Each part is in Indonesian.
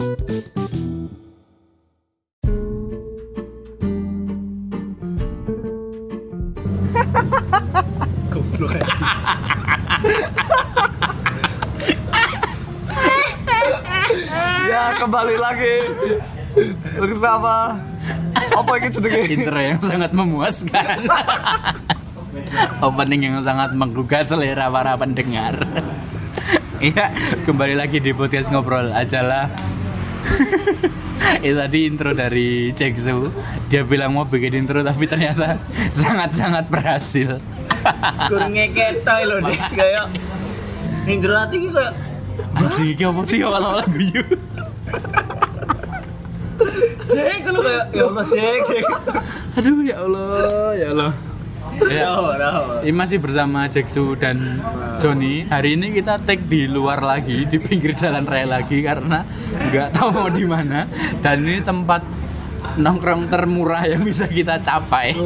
Goblok aja. ya kembali lagi. Bersama apa ini jenenge? Intro yang sangat memuaskan. Opening yang sangat menggugah selera para pendengar. Iya kembali lagi di podcast ngobrol. Ajalah itu tadi intro dari Jacksu dia bilang mau bikin intro tapi ternyata sangat-sangat berhasil. Kurang ngeketoy lho Des. Kayak Ninja hati iki kayak anjing ini apa sih? Lagu yuk Jack lu kayak ya Allah Jack Jack. Aduh ya Allah ya Allah ya Ini masih bersama Jacksu dan Joni. Hari ini kita take di luar lagi, di pinggir jalan raya lagi karena nggak tahu mau di mana. Dan ini tempat nongkrong termurah yang bisa kita capai.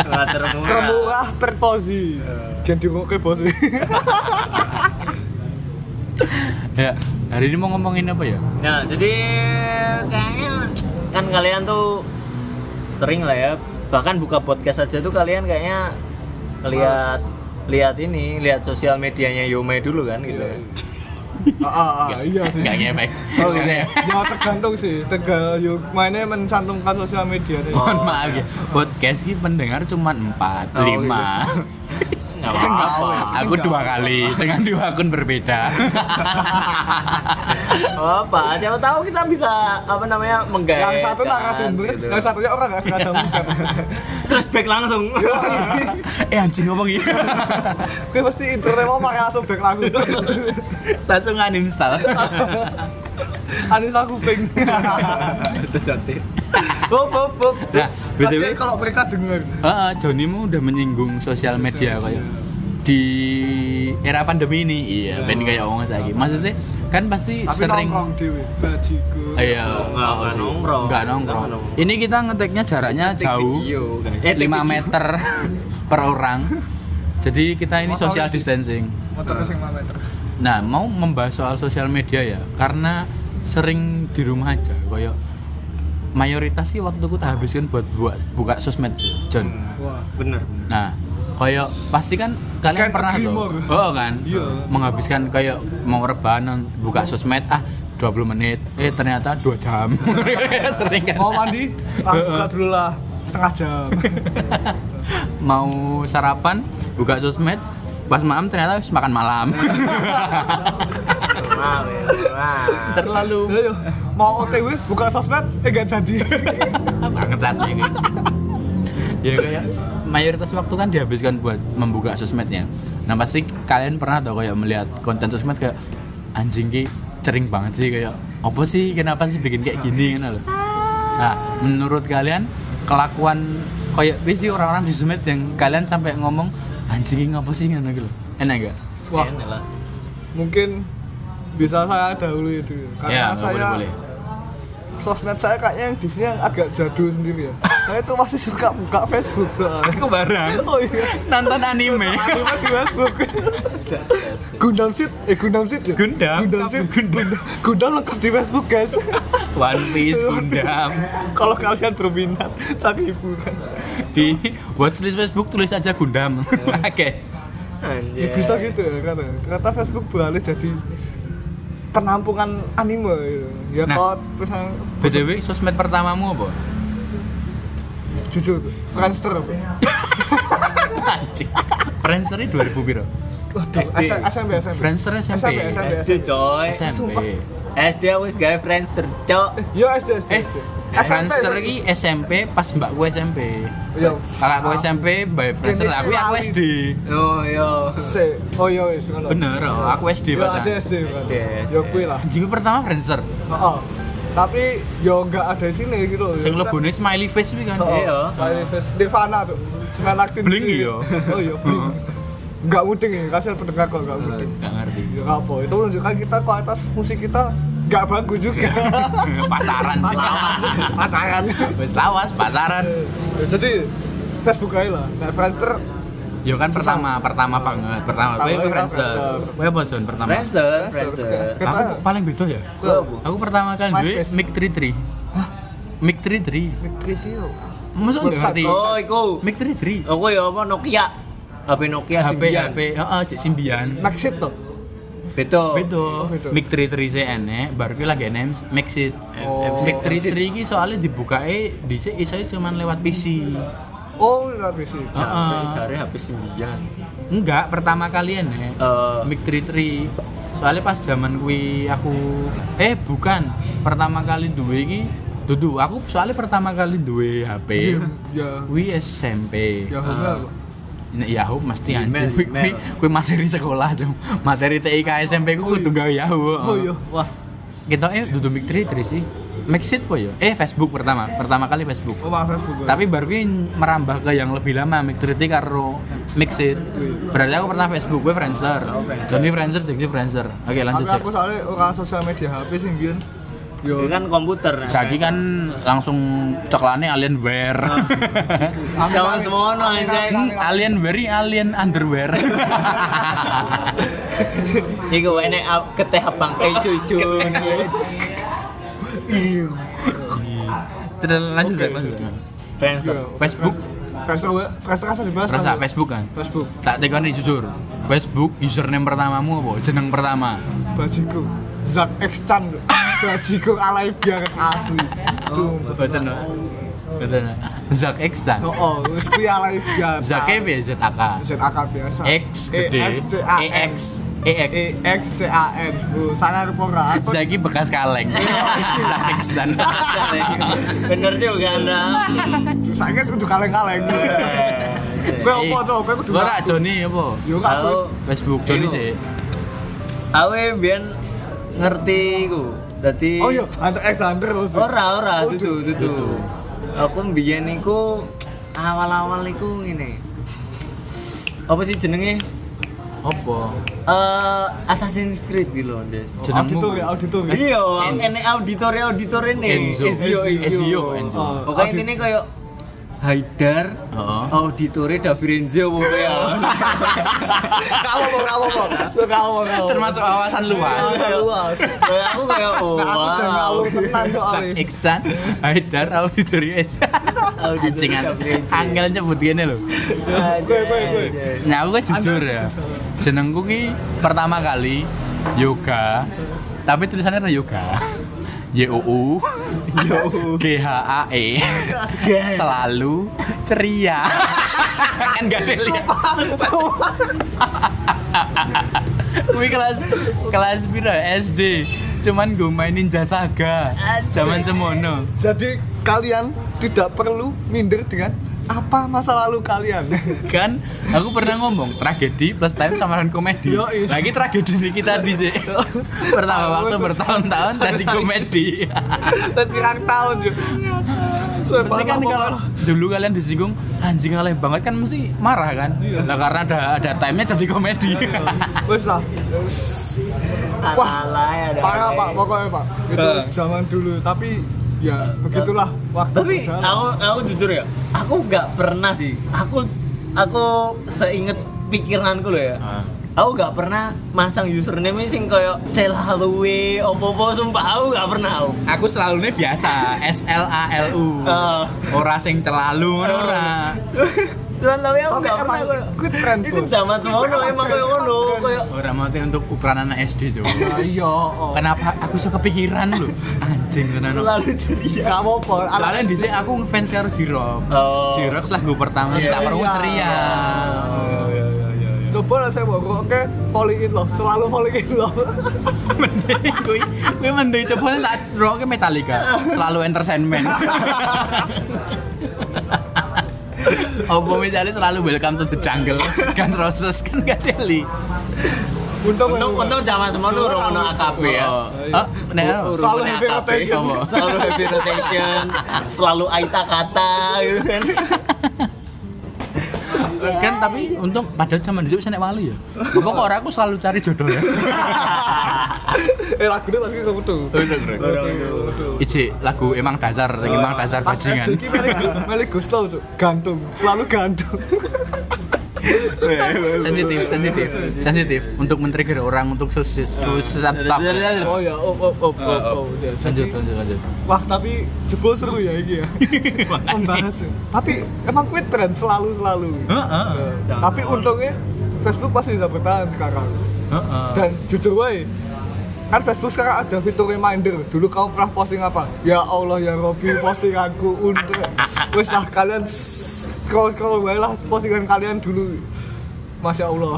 Ora termurah termurah terposi Gen dingoke bos ya, hari ini mau ngomongin apa ya? Nah jadi kayaknya kan kalian tuh sering lah ya bahkan buka podcast aja tuh kalian kayaknya lihat lihat ini lihat sosial medianya Yome dulu kan gitu. Ah, ah, ah, iya sih. Nggak ngefek. Oh, iya. ngefek. ya tergantung sih. Tegal yuk mainnya mencantumkan sosial media deh. Mohon maaf ya, podcast ini pendengar cuma 4, Oh, 5 nggak apa-apa. Aku dua kali dengan dua akun berbeda. Oh, apa? Siapa tahu kita bisa apa namanya menggait yang satu kan, narasumber gitu. yang satunya orang nggak sengaja muncul terus back langsung. Eh anjing ngomong gitu. gue pasti intro mau pakai langsung back langsung. Langsung uninstall. Anissa kuping. Cocok Hop hop hop Nah, BTW kalau mereka dengar Heeh, Joni mau udah menyinggung sosial media kayak di era pandemi ini. Iya, ben kayak ngomong lagi. Maksudnya kan pasti tapi sering nongkrong dewe bajiku Iya, Nggak, oh, nongkrong. Nggak nongkrong. Ini kita ngeteknya jaraknya jauh. Eh, Eh, take 5 video. meter per orang. Jadi kita ini Motor social distancing. motor sing meter Nah, mau membahas soal sosial media ya, karena sering di rumah aja, kayak mayoritas sih waktuku tak habiskan buat buat buka sosmed, John. wah bener Nah, kayak pasti kan kalian Kan pernah tuh, oh kan, Iya. menghabiskan kayak mau rebahan buka sosmed ah 20 menit, eh ternyata 2 jam. sering kan. mau mandi ah buka dulu lah setengah jam Mau sarapan buka sosmed, pas malam ternyata makan malam. wow ya wow. Terlalu ayo mau otw buka sosmed eh gak jadi. Bangsat ya gitu. ya kayak mayoritas waktu kan dihabiskan buat membuka sosmednya. Nah pasti kalian pernah tau kayak melihat konten sosmed kayak anjing ki cering banget sih kayak apa sih kenapa sih bikin kayak gini? Kan loh nah menurut kalian kelakuan kayak sih orang-orang di sosmed yang kalian sampai ngomong anjing ki ngapa sih? Ngono gitu enak gak wah Enak lah. mungkin bisa saya dahulu itu. Ya karena nggak saya boleh boleh. Sosmed saya kayaknya yang di sini yang agak jadul sendiri ya. Saya itu masih suka buka Facebook soalnya. Aku barang oh iya. Nonton anime. Anime di Facebook. Gundam Seed eh Gundam Seed ya? Gundam? Gundam Seed. Gundam. Gundam lengkap di Facebook guys. One Piece Gundam. Kalau kalian berminat cari ibu. Kan di watchlist Facebook tulis aja Gundam. Oke. Anjir. Ya, bisa gitu ya karena ternyata Facebook beralih jadi penampungan anime gitu. ya Nah. kalau misalnya BTW sosmed pertamamu apa? jujur tuh Friendster tuh Anjing. Friendster 2000 piro? Waduh, SD. S- SMP SMP Friendster SMP. SMP SMP SD coy SMP. SD wis gawe Friendster cok Yo SD SD Eh, SD. Friendster iki SMP pas mbakku SMP. Yo. Kakakku SMP mbak Friendster, aku aku. SD. oh yo Se, oh yo wis ngono. Bener, oh, aku SD Yo pas. ada SD. SD, SD. Yo kuwi lah. Anjing pertama Friendster. Heeh. Tapi yo enggak ada di sini gitu. Sing logone smiley face kuwi kan. Oh, Iya. Smiley face. Nirvana tuh. Teen Blink spirit. iya. Oh iya, blink. Enggak mudeng ya, kasihan pendengar kok enggak mudeng. Enggak ngerti. Ya apa? Itu menunjukkan kita kualitas musik kita enggak bagus juga. Pasaran sih. lawas. Pasangan. Wis lawas pasaran. Ya, Jadi Facebook aja lah. Nah, Friendster Yo kan pertama, pertama banget, pertama. Pertama Kowe kan Friendster. Kowe apa John pertama? Friendster, Friendster. Friendster. Kita- Aku paling beda ya. Aku pertama duwe MySpace. Mic 33. Mic 33. video? Masa enggak ngerti? Oh, iku. Mic 33. Aku ya apa Nokia. HP Nokia HP Symbian. HP, heeh, Symbian. Maxit tuh. Beto. Beda. beda. Mic 33 sih enek, baru ki lagi enek Mixit. Oh. Mic 33 ki soalnya dibukae dhisik isane cuman lewat PC. Oh, nggak bisa. Heeh. Cari HP Symbian. Enggak, pertama kali enek. Eh, Mic 33. Soalnya pas zaman kuwi aku eh bukan, pertama kali duwe iki dudu aku soalnya pertama kali duwe HP. Ya. Kuwi SMP. Ya, Eh. Nek Yahoo mesti anjir. Kuwi kuwi materi sekolah tuh. Materi TIK SMP ku kudu gawe Yahoo. Oh iya, wah. Kita eh dudu Mic 33 sih. Mixit po ya? Eh Facebook pertama, pertama kali Facebook. Oh, maaf Facebook. Tapi baru ini merambah ke yang lebih lama 33 karo Mixit. Berarti aku pernah Facebook, gue Friendster. Johnny Friendster, jadi Friendster. Oke lanjut Tapi aku soalnya orang sosial media HP sih, Bion. Yo, Itu kan komputer. nah. Sagi kan langsung coklane Alienware. Jangan semono anjing. Alienware ini alien underwear. Iku enek keteh abang ijo-ijo. Terus lanjut Cek, lanjut. Friendster. Facebook, Facebook, Facebook dibahas. Facebook kan. Facebook, Tak tekoni jujur. Facebook username pertamamu apa? Jeneng pertama. bajiku. Zak X Chan. Bajiku alay biar asli. Sumpah. Betul. Betul. Zak X Chan. Oh, oh, wis kuwi alay biasa. Zaknya B ZAK. ZAK biasa. X gede. EX. EX. E X C A N. Oh, sana rupa ora aku. Zaki bekas kaleng. Zak X Chan. Bener juga Anda. Saiki kudu kaleng-kaleng. Kowe opo to? Kowe kudu. Ora Joni apa? Yo gak. Facebook Joni sih. Awe biyen ngerti iku. Dadi Oh iya, Hunter X Hunter terus. Ora, ora, Oh, dudu, dudu. Aku mbiyen iku awal-awal iku ngene. Apa sih jenenge? Apa? Eh Assassin's Creed gitu loh, Des. Jenengmu? Auditor auditor. ya. Iya, En- enek auditor auditor ini. Enzo. Ezio, Ezio, Enzo. Pokoknya intinya kayak Haidar, Heeh. auditore Da Firenze pokoknya. Kamu mau kamu mau. Lu kamu mau. Termasuk wawasan luas. luas. Kayak aku kayak oh Nah, aku jangan wow. ngalur tenan Zak soalnya. Chan. Haidar Auditorius. Ancingan. Angel nyebut gini loh. Gue gue gue. Nah aku kan jujur ya Jenengku ki pertama kali Yoga Tapi tulisannya Yoga Y O U G H A E. Selalu ceria. Kan gak ada lihat. Kui kelas kelas piro ya? SD Cuman gue main Ninja Saga. Zaman semono. Jadi kalian tidak perlu minder dengan apa masa lalu kalian. kan aku pernah ngomong tragedi plus time sama dengan komedi Yo, is. lagi tragedi nih kita di sini pertama waktu bertahun-tahun tadi komedi Terus pirang tahun pasti kan kalau dulu kalian disinggung anjing alay banget kan mesti marah kan Iya. nah karena ada ada time-nya jadi komedi Wes lah. Wah, ada. parah pak pokoknya pak. Itu Eh. zaman dulu tapi ya begitulah waktu Tapi berjalan. aku aku jujur ya, aku nggak pernah sih. Aku aku seinget pikiranku loh ya. Ah. Aku nggak pernah masang username sing koyo celaluwe opo-opo sumpah aku nggak pernah aku. aku selalu nih biasa S L A L U Ah. ora sing terlalu ngono ora Cuman tapi aku nggak emang pernah good trend Itu zaman semua emang koyo ngono, koyo ora mau untuk ukuran anak SD coba Ah, Iya. oh. kenapa aku suka kepikiran loh anjing tenan selalu ceria. Gak apa-apa. Soalnya di sini aku ngefans karo Jirox. Oh. Jirox lagu pertama Iya. tak perlu Iya. ceria. Coba lah saya mau oke falling in love, selalu falling in love. Mending kuwi kuwi mending coba tak roke Metallica. Selalu entertainment. Apa misalnya selalu welcome to the jungle kan Roses kan gak deli. Untung Untung untung zaman semua lu orang ono AKB ya. Oh, nek Selalu happy rotation. Selalu happy rotation, selalu aita kata gitu kan. Kan tapi untung padahal zaman dulu saya nek wali ya. Kok orang aku selalu cari jodoh ya. eh lagunya lagi kamu tuh. Iji lagu emang dasar, emang dasar Pas bajingan. SD ki Meli Meli Gusto Cuk. gantung, selalu gantung. sensitif sensitif. Sensitif. Untuk men-trigger orang untuk sus- sesat tap. Oh ya, oh oh oh oh. oh. Ya, lanjut lanjut lanjut. Wah tapi jebol seru ya ini ya. Membahas Tapi emang kuit tren selalu-selalu Heeh. Tapi untungnya Facebook masih bisa bertahan sekarang. Dan jujur wae kan Facebook sekarang ada fitur reminder. Dulu kamu pernah posting apa? Ya Allah ya Robi postinganku untuk wes lah kalian scroll scroll wae lah postingan kalian dulu. Masya Allah.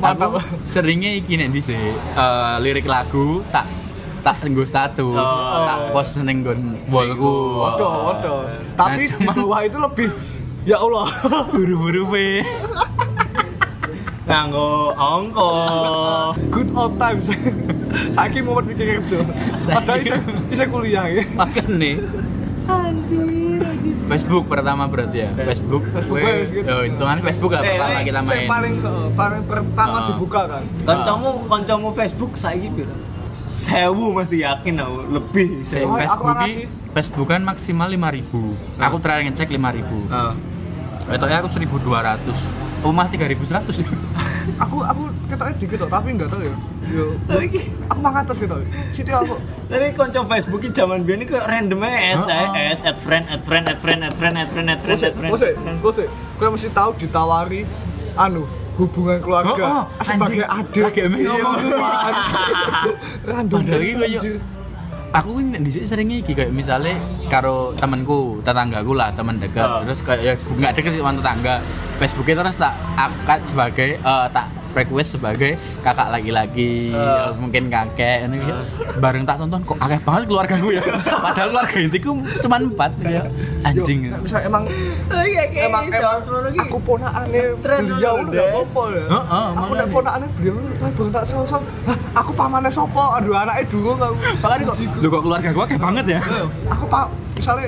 Mantap. aku seringnya iki nek dhisik eh, lirik lagu tak tak nggo status tak post ning nggon wallku. Waduh waduh. Tapi Nah, di cuman- bawah itu lebih ya Allah. Huruf-huruf e. Nganggo angko. good old times. Saiki mau mikir kerja padahal bisa bisa kuliah ya. Makane Facebook pertama berarti ya? Facebook. Facebook gitu. oh, itu kan Facebook lah Eh, pertama eh, kita Yang main? paling eh, paling pertama Oh. dibuka kan? Kancamu kancamu Facebook saiki piro? Sewu mesti yakin aku lebih. Saya Oh, aku Facebook. Facebook kan maksimal 5000 aku terakhir ngecek 5000 Heeh. Betoknya aku 1200 Oh mah 3100 aku aku ketoknya dikit kok tapi enggak tahu ya yo Tapi aku mangatus gitu situ aku Tapi konco Facebook ki zaman biyen iki kayak random aja add, add, add friend, add friend, add friend, add friend, add friend, add friend, add friend. kose, kose. Kau mesti tahu ditawari anu hubungan keluarga Oh, oh, sebagai adik. Iya, ngomong. Random Padahal kayak- anjir. Aku ini di sini seringnya iki kayak misalnya karo temanku tetanggaku lah teman dekat Oh. terus kayak ya nggak deket sih teman tetangga Facebooknya terus tak angkat sebagai eh, tak request sebagai kakak laki-laki Oh. mungkin kakek ini ya. bareng tak tonton kok akeh banget keluarga gue ya padahal keluarga intiku cuma empat ya Yo, anjing nek misal emang Oh iya emang gitu, emang aku ponakane beliau dulu, lu gak Des. apa-apa ya. Heeh, Aku makanya. nek ponakane beliau lu tapi bang tak aku pamane sopo? Aduh anake durung aku. makanya kok lu kok keluarga gue kayak banget ya Ayo, aku pak misalnya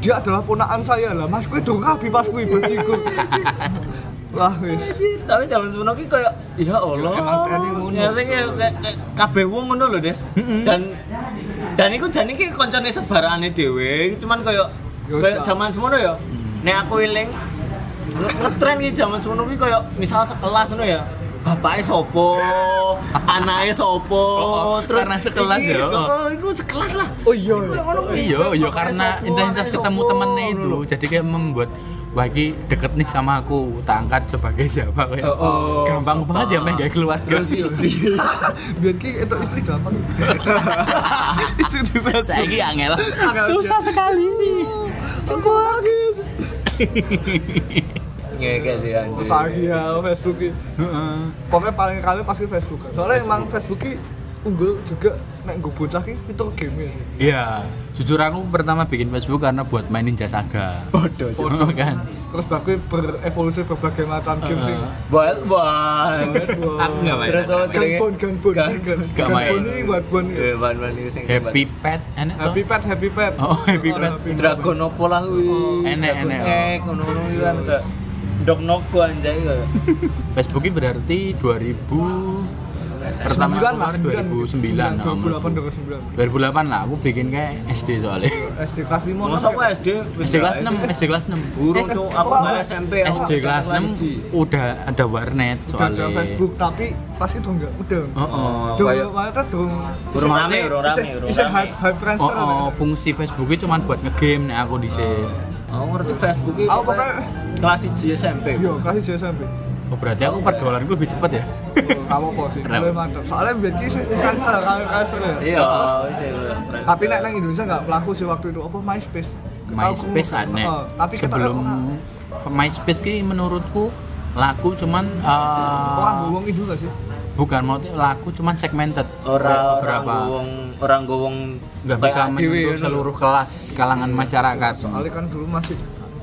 dia adalah ponakan saya lah mas kue dong kabi pas kue bajiku wah wis Tapi zaman semono ki kayak ya Allah. Emang ngono. Ya sing kabeh wong ngono lho, Des. Dan dan iku jane iki koncone sebarane dhewe, cuman kayak Yo, kayak sak. zaman semono ya. Nek aku eling nge- ngetren ki zaman semono ki kayak misal sekelas ngono ya. Bapaknya sopo, anaknya sopo, Oh, oh, terus karena sekelas ya, oh. Itu sekelas lah. oh iya iya iya karena intensitas ketemu sopo, temennya itu jadi kayak membuat wah ini deket nih sama aku. Tak angkat sebagai siapa kayak Oh, gampang banget ya main kayak keluarga. Biar ki itu istri gampang. Istri di Facebook saya ini angel susah sekali cepat guys Ngeke sih anjir. Saiki ya Facebook pokoknya paling kali pasti Facebook soalnya emang Facebook unggul juga nek gue bocah ki fitur game sih. Iya jujur aku pertama bikin Facebook karena buat mainin Ninja Saga. Bodoh. Oh, kan? Terus baku berevolusi berbagai macam game sih. Wild One. aku nggak main. Terus apa Gunbon, gunbon, Gun- gun- Gak main. gunbon ini buat bon Eh, One-one itu sing Happy Pet enak tuh Happy Pet, Happy Pet. Oh, Happy Pet. Dragon apa lah kuwi. Dragon enek, Egg, ngono-ngono iki kan Dok Nogo anjay kok. Facebooknya berarti 2000 pertama aku kemarin sembilan. 2009 Sembilan, 2008 nah, ke sembilan. 2008 lah aku bikin kayak SD soalnya SD kelas 5 Masa aku SD? SD kelas 6 SD kelas 6 Burung tuh aku oh, nggak oh. SMP SD kelas 6 udah ada warnet Udah soalnya ada Facebook tapi pas itu enggak udah. oh oh kayak- mana tuh Burung rame, burung rame, isi rame. hype hype Oh, friendster. oh, fungsi Facebooknya cuma buat ngegame nih aku di sini. Aku ngerti Facebook itu Aku pokoknya- kelas 1 SMP. Yo, kasih saya sampai. Oh, berarti aku pergaulan gue lebih cepet ya? Kamu apa sih? Kenapa? Lebih mantap. Soalnya biar ki sih friendster, kalau friendster ya. Iya, Terus, wis ya, friend. tapi nek nang Indonesia enggak pelaku sih waktu itu apa MySpace. MySpace aneh. Oh, tapi Sebelum orang MySpace ki menurutku laku cuman eh, orang ngomong itu gak sih? bukan mau laku cuman segmented orang orang berapa orang gowong nggak bisa menyentuh seluruh kelas kalangan masyarakat Soalnya kan dulu masih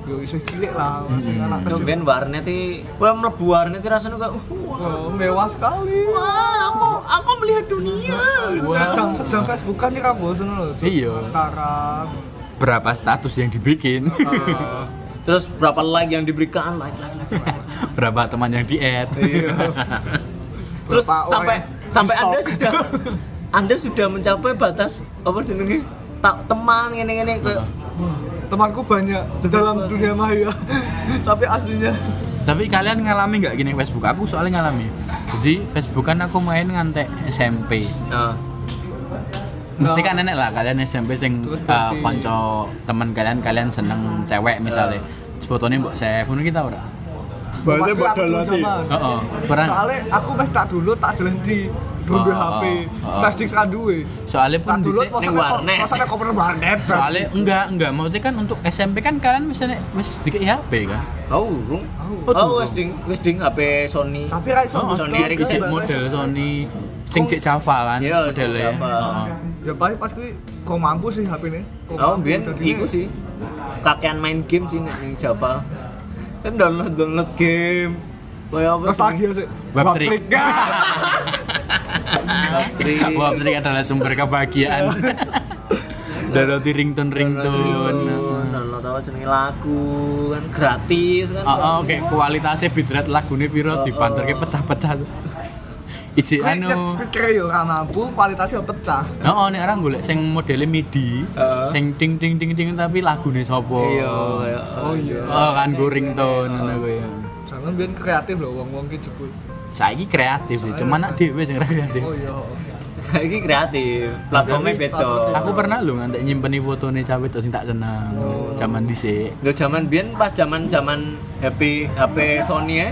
yo isih cilik lah, masih anak kecil. Ben warnet iki, kowe mlebu warnet iki rasane kayak Oh, mewah sekali. wah, aku aku melihat dunia. Sejam sejam Facebook kan ini kan bosen. Cuk. Iya. Antara berapa status yang dibikin Terus berapa like yang diberikan? Like, like, like, like. berapa teman yang di add Terus Berapa orang sampai sampai. Anda sudah Anda sudah mencapai batas apa jenenge? Tak teman ngene-ngene kayak wah, temanku banyak dalam dunia maya tapi aslinya Tapi kalian ngalami nggak gini Facebook? Aku soalnya ngalami. Jadi Facebook kan aku main ngantek SMP. Nah, Mesti kan enek lah kalian SMP sing uh, konco teman kalian kalian seneng cewek misalnya. Fotonya mbok save ngono kita ora? Bahasa buat download. Heeh. Soalnya aku meh tak dulu tak jalan di dulu Oh, HP oh, oh. flash disk kan duwe Soalnya pun dhisik- maksudnya kok warnet. maksudnya koper warnet soalnya enggak enggak maksudnya kan untuk SMP kan kalian misalnya wis dikit HP kan oh, urung. Oh, wis ding wis ding HP Sony. tapi ra iso Oh, Sony Ericsson. Dhisik booster, model. Sony sing cek Java kan Iya, modelnya. Java. Heeh. ya paling pas kuwi kok mampu sih HP ini kok Oh, biyen iku sih. Kakean main game sih nek ning Java. Kan download download game. Kayak apa? sih? nostalgia sih Web trick. Wah, berarti adalah sumber kebahagiaan. Download di ringtone ringtone. Download apa jenenge lagu kan gratis kan. Oh, oh, oke kualitasnya bitrate lagune piro dibanterke pecah-pecah. Iji anu. speaker yo ra mampu kualitasnya pecah Oh, oh nek orang golek sing modele MIDI, Heeh. sing ting ting ting ting tapi lagune sapa? Iya, kayak oh iya Oh, kan go ringtone ngono kuwi. jangan biyen kreatif loh wong-wong ki jebul Saiki kreatif sih, cuman nak dhewe sing kreatif. oh iya saiki kreatif. Platformnya beda. Aku pernah lho ngantek nyimpen fotone cawe itu sing tak seneng. Zaman dhisik. Lho zaman biyen pas zaman-zaman HP HP Sony ya.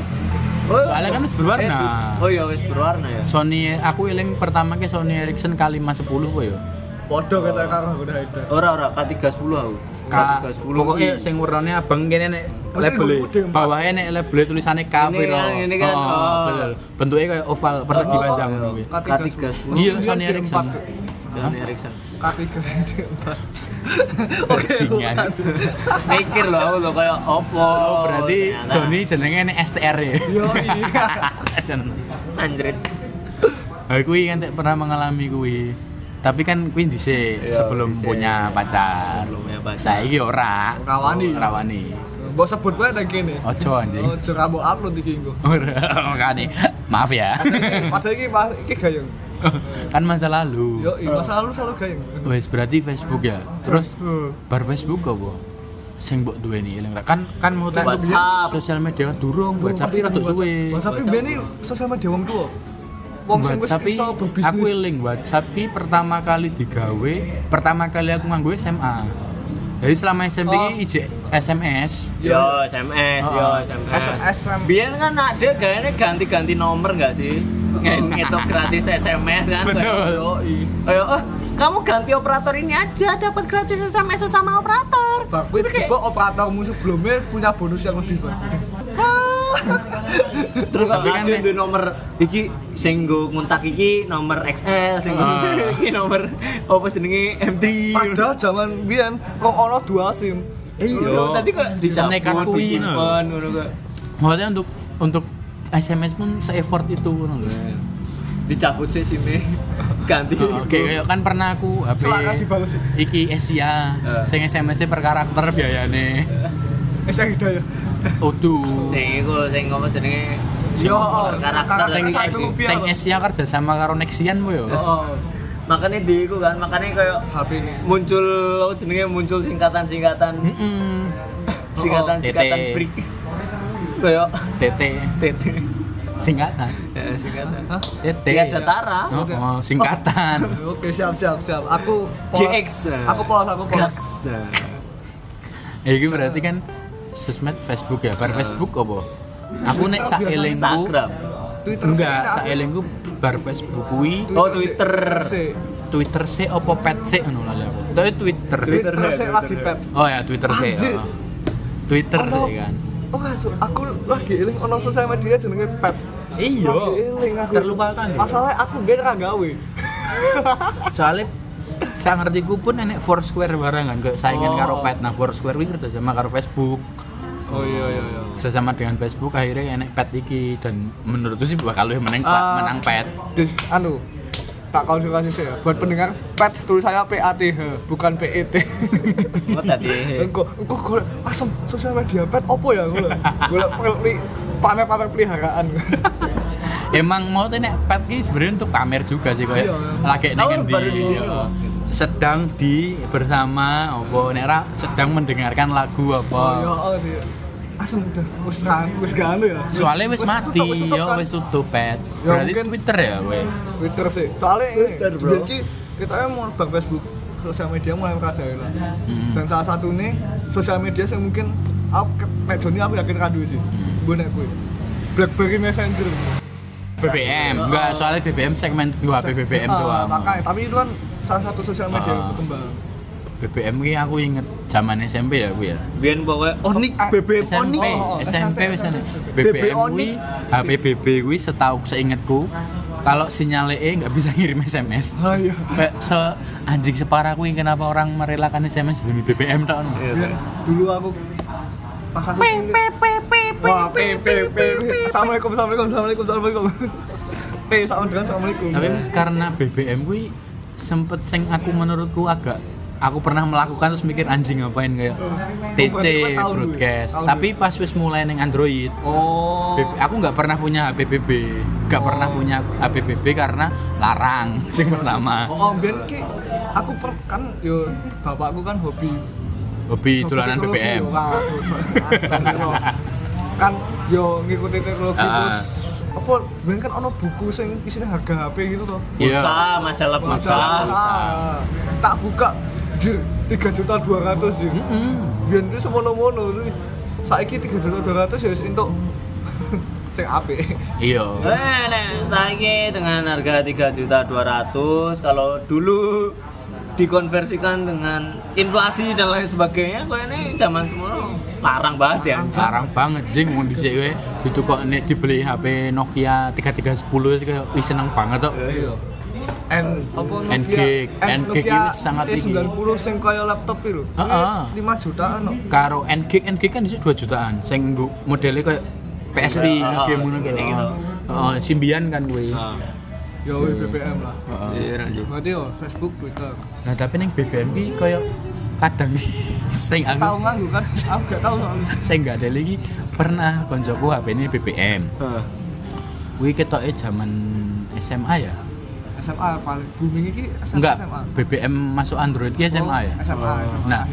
Oh, Soalnya kan wis berwarna. eh, Oh iya wis berwarna ya. Sony aku eling pertama ke Sony Ericsson K510 kok ya. podo kata karo udah ada Ora ora K310 aku. K K310. pokoknya sing warnane abang kene nek Mesti label ngomong D4. bawahnya nek label tulisannya K piro. kan, ini kan, Oh, oh. betul. Bentuknya kayak oval persegi Oh, oh, panjang oh, ngono kuwi. K310. Iya, Sony Ericsson. Sony Ericsson. K3 D4 Bajingan. Mikir loh aku loh kayak opo. Oh, berarti ternyata. Joni jenenge nek STR ya. yo iya Anjrit. Nah, kuwi kan tak pernah mengalami kuwi. Tapi kan kuwi dhisik Iya, sebelum dhisik. punya pacar. Belum punya pacar. Saiki ora. Rawani. Ora wani. mbok sebut wae nang kene Ojo anjing. jera mbok upload iki engko Ora makane. Maaf ya. padahal iki pas iki gayeng kan masa lalu. yo iya masa lalu selalu gayeng Wes berarti Facebook ya. Terus bar Facebook apa? Sing mbok duweni eling. Kan kan mau WhatsApp. sosial media durung, WhatsApp iki rada suwe. WhatsApp iki sosial media wong tuwa wong sing wis WhatsApp iso iki- berbisnis aku eling WhatsApp iki pertama kali digawe, pertama kali aku nganggo SMA. Jadi selama SMP Oh. iki ijek SMS. Yo SMS, yo Oh. SMS. SM Biar kan ada gayanya ganti-ganti nomor nggak sih? Nge- Ngitung gratis SMS kan? Betul. yo Ayo, oh, kamu ganti operator ini aja dapat gratis SMS sama operator. Bakwi coba operatormu sebelumnya punya bonus yang lebih bagus Terus Tapi kan di nomor iki sing nggo nguntak iki nomor XL, sing Ah. iki nomor apa jenenge M3. padahal zaman biyen kok ono dua sim Iya, tadi kok Senekat disabut, kuwi, ngono kok. Maksudnya untuk untuk SMS pun se-effort itu ngono lho. Dicabut sih sini. Ganti. Oke, kayak kan pernah aku HP Silakan dibales. iki Asia, Eh. sing SMS per karakter biayane. saya hidayah Udu. Sing iku sing apa jenenge? yo karakter Sing rupiah sing. Asia kerja sama karo Nexian ku yo. oh Makanya di iku kan, makanya kayak HP ini muncul jenenge muncul singkatan-singkatan Heeh. singkatan-singkatan TT. freak. Kayak TT TT. singkatan. Ya, singkatan. TT. Tiga Datara. Oh, oh, singkatan. oke siap siap siap aku GX. aku pause aku Gax. Ya iki berarti kan sosmed Facebook ya, bar Facebook apa? Aku nek sak elingku Instagram. Twitter enggak, sak elingku bar Facebook kuwi Oh. Twitter. Twitter sih apa pet sih ngono lali aku. Tapi Twitter sih. Twitter sih lagi pet Oh ya Twitter sih. Twitter sih kan. oh aku lagi eling ono sosial media jenenge pet Iya. lagi eling aku Terlupakan ya. masalahnya aku ra gawe Soalnya saya ngerti ku pun enek Foursquare barang kan kayak saingan Oh. karo pet. Nah Foursquare kuwi kerja sama karo Facebook. oh iya iya iya Kerjasama dengan Facebook akhirnya enek pet iki dan menurutku sih bakal lebih menang Ah. menang pet. Dis, anu tak konsultasi sih ya buat pendengar pet tulisannya PATH bukan PET Oh, tadi. engko engko golek asem sosial media pet opo ya golek golek peli- pamer-pamer peliharaan Emang mau tuh nek pet ki sebenarnya untuk pamer juga sih Iya. lagi Oh, baru di sini. Sedang di bersama apa nek ra sedang mendengarkan lagu Oh, apa ya oh sih. Asem udah wis kan wis gak anu ya. soalnya wis mati tutup, wis tutup ya kan. wis tutup pet Ya, berarti mungkin- Twitter ya we Twitter sih. Soalnya Twitter, ini bro. jadi kita mau bang Facebook sosial media mulai merajalela. Mm. Dan salah satu nih sosial media yang mungkin aku nek Joni aku yakin kan dulu sih. Mm. Gue nek gue. BlackBerry Messenger. BBM enggak soalnya BBM segmen dua BBM doang Makanya, tapi itu kan salah satu sosial media yang Ah. berkembang. BBM ki aku inget zaman SMP ya gue ya Biyen pokoknya Onik BBM Onik. Oh, oh, SMP SMP, wis ana. BB BBM kuwi Onik. HP BB kuwi setahu seingetku kalau sinyal E nggak bisa ngirim SMS. Ah iya. Kayak se anjing separah kuwi kenapa orang merelakan SMS demi BBM tok. Biar dulu aku pas aku cilik. Wah, P P P. Assalamualaikum, assalamualaikum, assalamualaikum, assalamualaikum. P sama dengan assalamualaikum. Tapi karena BBM kuwi sempet sing aku menurutku agak aku pernah melakukan terus mikir anjing ngapain kayak TC dulu ya? broadcast. Tapi pas wis mulai neng Android oh. BB aku nggak pernah punya HP BB, nggak pernah punya HP BB karena larang sing pertama. Oh, om ben ki aku per, kan yo bapakku kan hobi Hobi dolanan teknologi, BBM. yo. Kan yo ngikutin teknologi Ah. terus apa ben kan ono buku sing isinya harga HP gitu toh. Iya. Pulsa, majalah pulsa. Tak buka jir 3 juta 200 jir. Biyen ki semono-mono kuwi. Saiki 3 juta 200 ya wis entuk sing apik. Iya. Eh, nek saiki dengan harga 3 juta 200 kalau dulu dikonversikan dengan inflasi dan lain sebagainya kok ini zaman semua larang banget ya. Sarang banget jing mau dhisik kowe itu kok nek dibeli HP Nokia 3310 sih kayak wih seneng banget kok. Iya. N apa Nokia? NG, NG ini sangat tinggi. E90 sing kaya laptop itu. Heeh. 5 jutaan kok. Karo NG NG kan dhisik 2 jutaan. Sing modelnya kayak PSP game ngono kayak gitu. Heeh, Symbian kan kuwi. Ya wis BBM lah. Heeh. Berarti yo Facebook, Twitter. Nah, tapi ning BBM ki koyo kadang sing aku Tahu nganggo kan? Aku gak tahu soalnya. saya nggak ada lagi pernah koncoku HP ini BBM. Kuwi ketoke zaman SMA ya? SMA paling booming iki SMA. Enggak, SMA. BBM masuk Android ki SMA ya? SMA, SMA. Nah.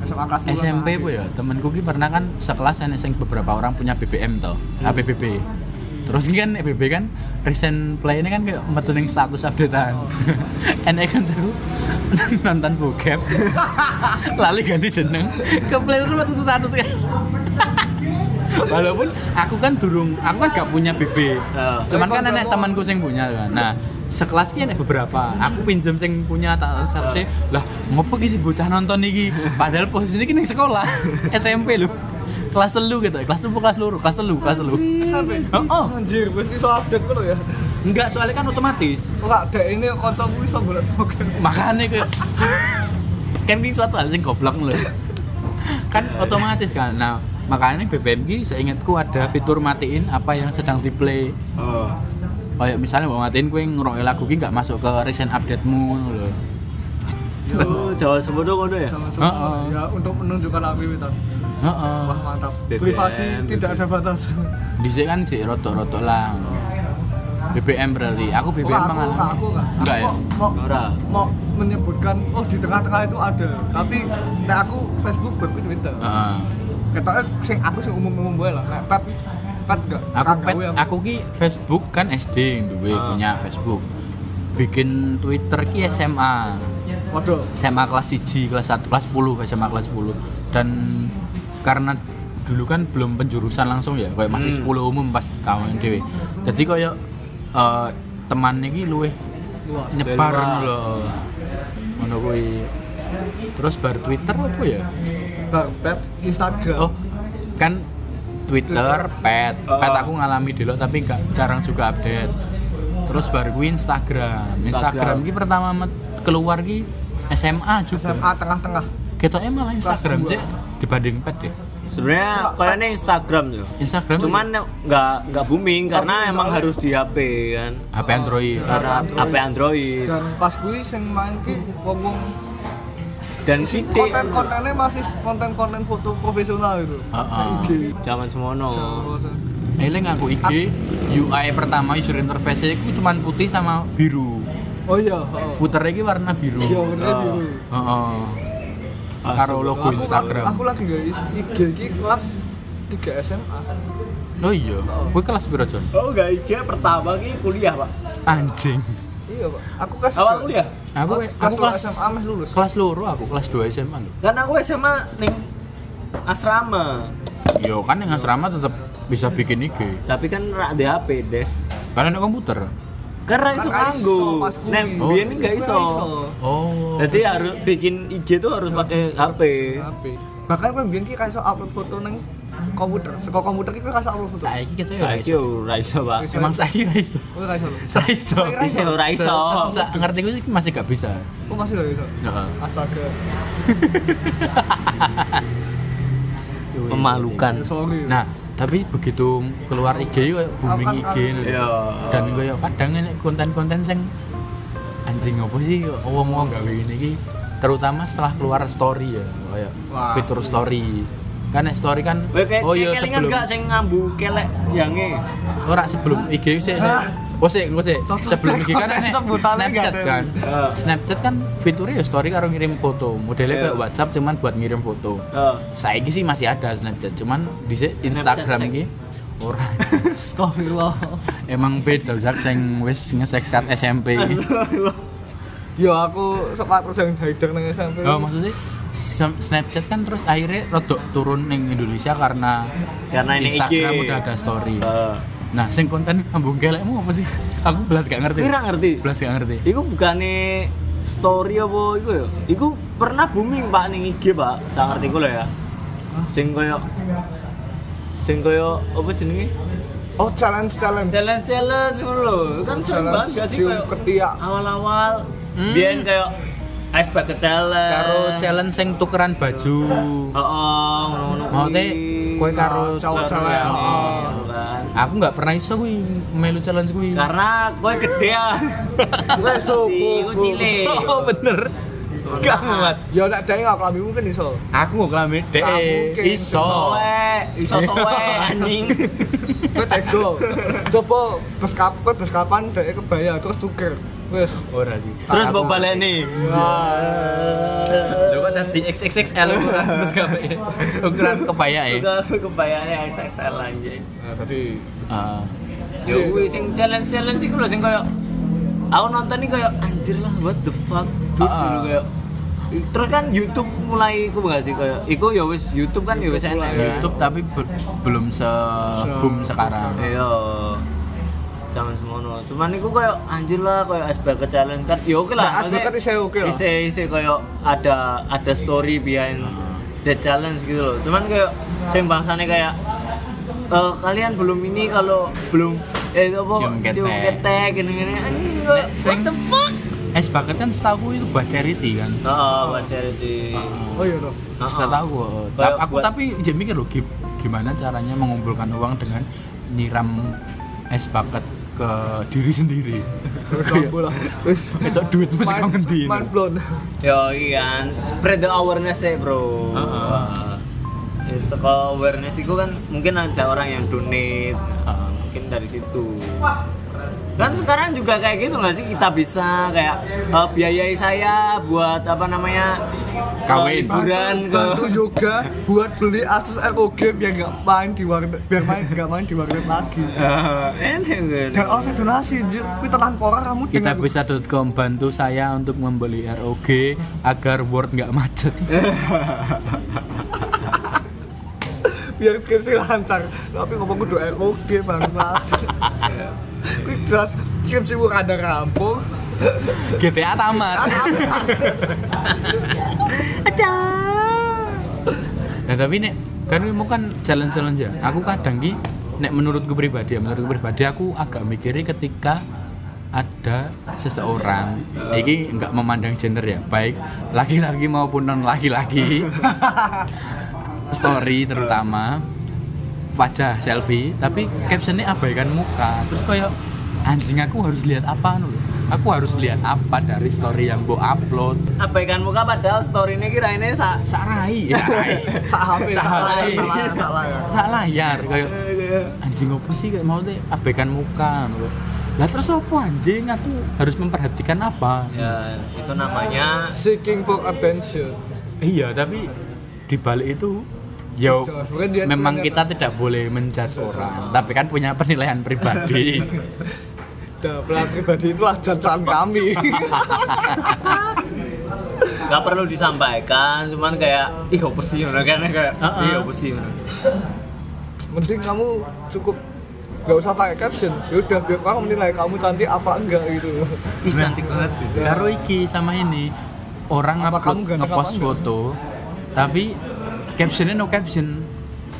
SMA kelas SMP bu ya, temenku ki pernah kan sekelas enek sing beberapa orang punya BBM toh, HP BB. Terus ini kan BB kan recent play ini kan kayak metu ning status updatean. enek kan seru nonton bokep. Lali ganti jeneng ke play terus metu status kan. Walaupun aku kan durung, aku kan gak punya BB. Ya. Cuman kan Tapi enek koncomu- temanku sing punya kan. Nah, sekelas ki beberapa. Aku pinjem sing punya tak seharusnya lah ngopo ki si bocah nonton iki. Padahal posisinya ki ning sekolah SMP lho. Kelas telu gitu, kelas telu kelas luru, kelas telu, kelas telu. SMP. Oh, oh. Anjir, wis iso update ngono ya. Enggak, soalnya kan otomatis. Kok gak dek ini kancamu iso golek Pokemon. Makanya kayak kan ini suatu hal yang goblok lho. Kan otomatis kan. Nah, makanya BBM ki seingatku ada fitur matiin apa yang sedang di play. Kayak misalnya mau matiin kue ngeroke lagu ki nggak masuk ke recent update-mu ngono lho. Oh, Jawa Semono ngono ya? Heeh. ya untuk menunjukkan aktivitas. Heeh. Wah, mantap. BBM, Privasi BBM. tidak ada batas. Dhisik kan sih rotok-rotok lah. BBM berarti. Aku BBM Enggak, aku, enggak, aku enggak. Enggak ya? Mau, mau menyebutkan, oh di tengah-tengah itu ada. Tapi nek aku Facebook, web Twitter. Heeh. Ketoknya sing aku sing umum-umum wae lah. Nek pet pet enggak. Aku pet, aku ki Facebook kan SD duwe Ah. punya Facebook. Bikin Twitter ki SMA. Waduh. SMA kelas 1, kelas 1, kelas 10, SMA kelas 10 dan karena dulu kan belum penjurusan langsung ya kayak masih Hmm. 10 umum pas tahun dewe jadi kayak eh teman iki luwih Luas. nyebar Luas. ngono lho. Ngono kuwi. Terus bar Twitter apa ya? Bar pet Instagram. oh kan Twitter, pet, pet aku ngalami dulu tapi nggak jarang juga update. Terus baru gue Instagram. Instagram. Instagram. ki pertama keluar ki SMA juga. SMA tengah-tengah. kita malah Instagram sih dibanding pet deh Sebenarnya kayaknya Instagram tuh. Instagram Cuman nggak nggak booming karena booming emang soalnya. harus di HP kan. HP Android Karena HP Android Dan pas gue sing main ki ngomong dan si konten-kontennya masih konten-konten foto profesional itu. Heeh. IG. zaman semono. Eling aku IG UI pertama user interface itu cuman putih sama biru Oh iya, heeh. Footer iki warna biru. Iya, bener biru. Heeh. Karo logo Aku- Instagram. Aku lagi guys, IG iki kelas 3 SMA. Oh iya. Kowe kelas piro, Jon? Oh enggak IG pertama ki kuliah, Pak. Anjing. Iya, Pak. Aku kelas Awal kuliah. Aku kelas aku kelas SMA meh lulus. kelas loro aku kelas 2 SMA lho. Kan aku SMA ning asrama. Yo kan yang asrama tetap bisa bikin IG. Tapi kan rak di HP, Des. Kalian ada komputer? Karena iso Kan kanggo. Nek Oh. biyen enggak iso. Oh. Jadi harus bikin IG tuh harus pakai HP. HP. Bahkan kan biyen ki iso upload foto ning komputer. Saka komputer ki iso upload foto. Saiki kita ya ora Saiki iso. ora iso, Pak. Emang saiki ra iso. Ora iso. lho. Ra iso. Iso. Ora iso. Sa- Ngerti gue sih masih gak bisa. Oh, masih lho iso. Heeh. Astaga. Memalukan. Sorry. Nah, tapi begitu keluar IG kayak booming IG ngono. Iya. Dan kayak kadang ini konten-konten sing anjing apa sih wong-wong gawe ini iki terutama setelah keluar story ya kayak Wah. fitur story. Kan story kan oh iya sebelum gak sing ngambu kelek yange. ora sebelum IG sih. Oh sih, Sebelum IG kan sebutannya Snapchat kan. Snapchat kan fiturnya ya story karo ngirim foto. Modelnya Iya. kayak WhatsApp cuman buat ngirim foto. Saiki sih masih ada Snapchat, cuman di Instagram iki ora. Astagfirullah. Emang beda Zak sing wis nge-sex kat SMP. Yo aku sepatu sing hider ning SMP. Oh, maksudnya Snapchat kan terus akhirnya rodok turun ning Indonesia karena Karena ini Instagram IG. udah ada story. Nah, sing konten ngambung gelekmu apa sih? Aku belas gak ngerti. Kowe ra ngerti? Belas gak ngerti. Iku bukane story apa iku ya? Iku pernah booming Pak ning IG, Pak. Sak ngerti lho ya. Sing koyo sing koyo apa jenenge? Oh, challenge challenge. Challenge challenge ngono lho. Kan sering Challenge banget gak sih koyo ketiak. awal-awal Hmm. biyen kayak ice bucket challenge. Karo challenge sing tukeran baju. Heeh, ngono-ngono. Maksudnya kowe karo cowok-cowok, oh. Aku nggak pernah iso kuwi melu challenge kuwi. Karena kowe gede ya. Wes Iku cilik. Oh, bener. Gak muat. Ya nek dhewe gak klambi mungkin iso. Aku mau kelamin deh. Iso. Iso sowe anjing. Kowe tego. Coba bes kap kowe bes kapan dhewe kebaya terus tuker. Wes. Ora sih. Terus mbok baleni. Lho kok tadi XXXL terus gak pakai ukuran kebaya ya. Udah kebayane XXL anjing. Nah, tadi. Ya kuwi sing challenge-challenge iku lho sing koyo aku nonton iki koyo anjir lah what the fuck dude Ah. gitu koyo Terus kan YouTube mulai iku enggak sih koyo iku ya wis YouTube kan ya wis enak. YouTube tapi be- belum se boom sekarang. Iya. Jangan semono. Cuman iku koyo anjir lah koyo SBK challenge kan. Ya oke lah. Nah, SBK maksudnya isih oke lah. Isih isih koyo ada ada story behind the challenge gitu loh. Cuman kayak sing bangsane kayak eh, kalian belum ini kalau belum eh apa Cium ketek. gini-gini anjing kok Nek what the fuck Es bucket kan setahu itu buat charity kan. Heeh, buat charity. Oh iya toh. Setahu aku. Kayak aku buat- tapi jadi mikir loh gi- gimana caranya mengumpulkan uang dengan nyiram es bucket ke diri sendiri. Wes. Itu duit mesti kau ngendi. Mind blown. Yo iya kan, spread the awareness ya bro. Heeh. Ya, Seko awareness itu kan mungkin ada orang yang donate, Heeh. mungkin dari situ. Kan sekarang juga kayak gitu nggak sih kita bisa kayak eh, biayai saya buat apa namanya eh, Kawin. liburan ke Bantu yoga buat beli Asus ROG biar nggak main di warnet biar main nggak main di warnet lagi. enak? Dan orang saya donasi, tenan pora kamu Kita dengan bisa.com bantu saya untuk membeli ROG agar Word nggak macet. biar skripsi lancar. Tapi ngomong kudu ROG bangsa. Kuwi jelas skripsi ku kada rampung. GTA tamat. Nah tapi nek kan mau kan challenge challenge ya. Aku kadang ki nek menurutku pribadi ya, menurutku pribadi aku agak mikiri ketika ada seseorang ini nggak memandang gender ya baik laki-laki maupun non laki-laki story terutama wajah selfie tapi captionnya abaikan muka terus kayak anjing aku harus lihat apa anu lho. aku harus lihat apa dari story yang gue upload Abaikan muka padahal story ini kira ini sa sarai sarai Sak HP, sak Salah. layar, sak layar, sak layar. sak layar kayak anjing apa sih kayak mau deh abaikan muka ngono. lah terus apa anjing aku harus memperhatikan apa ya itu namanya seeking for attention iya tapi di balik itu ya bukan dia- memang dia- kita tidak boleh menjudge orang tapi kan punya penilaian pribadi. Dah, pelan pribadi itulah judgean kami. Nggak perlu disampaikan cuman kayak ih apa sih? Kan kayak ih apa sih? Mending kamu cukup gak usah pakai caption. Ya udah biar orang menilai kamu cantik apa enggak gitu ih cantik banget. Gitu. karo iki sama ini orang Apa kamu ngepost foto tapi captionnya no caption.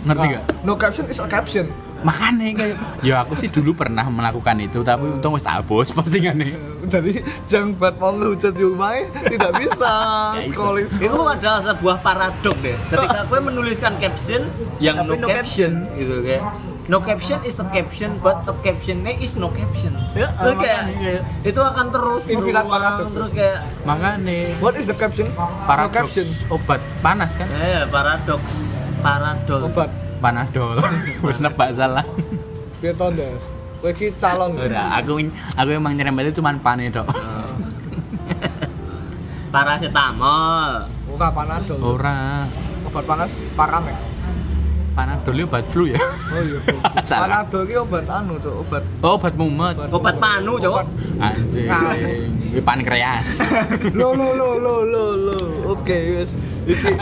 Ngerti Nah, gak? no caption is a caption. Makanya kayak ya aku sih dulu pernah melakukan itu tapi untung wis tak hapus postingannya. Jadi jangan buat mau ngehujat Yumai tidak bisa Ya, iso. scrolling itu adalah sebuah paradok deh. Ketika gue menuliskan caption yang Tapi no, no caption, gitu kayak no caption is a caption but a captionnya is no caption. Ya, Terus kayak itu akan terus berulang, paradox. terus kayak makanya what is the caption? No paradoks. caption. Obat. Panas kan? Eh paradoks. Paradol. Obat. Panadol. Wis nebak salah. Biar tondes kowe iki calon. Ora, aku aku emang nyerempet itu cuman pane dok. Paracetamol. Ora panadol. Ora. Obat panas paramek panadol itu obat flu ya? Oh iya Salah. panadol iki obat anu cok obat oh obat mumet. obat panu cowok anjing. Ini pankreas. Lo lo lo lo lo lo oke wes. Iki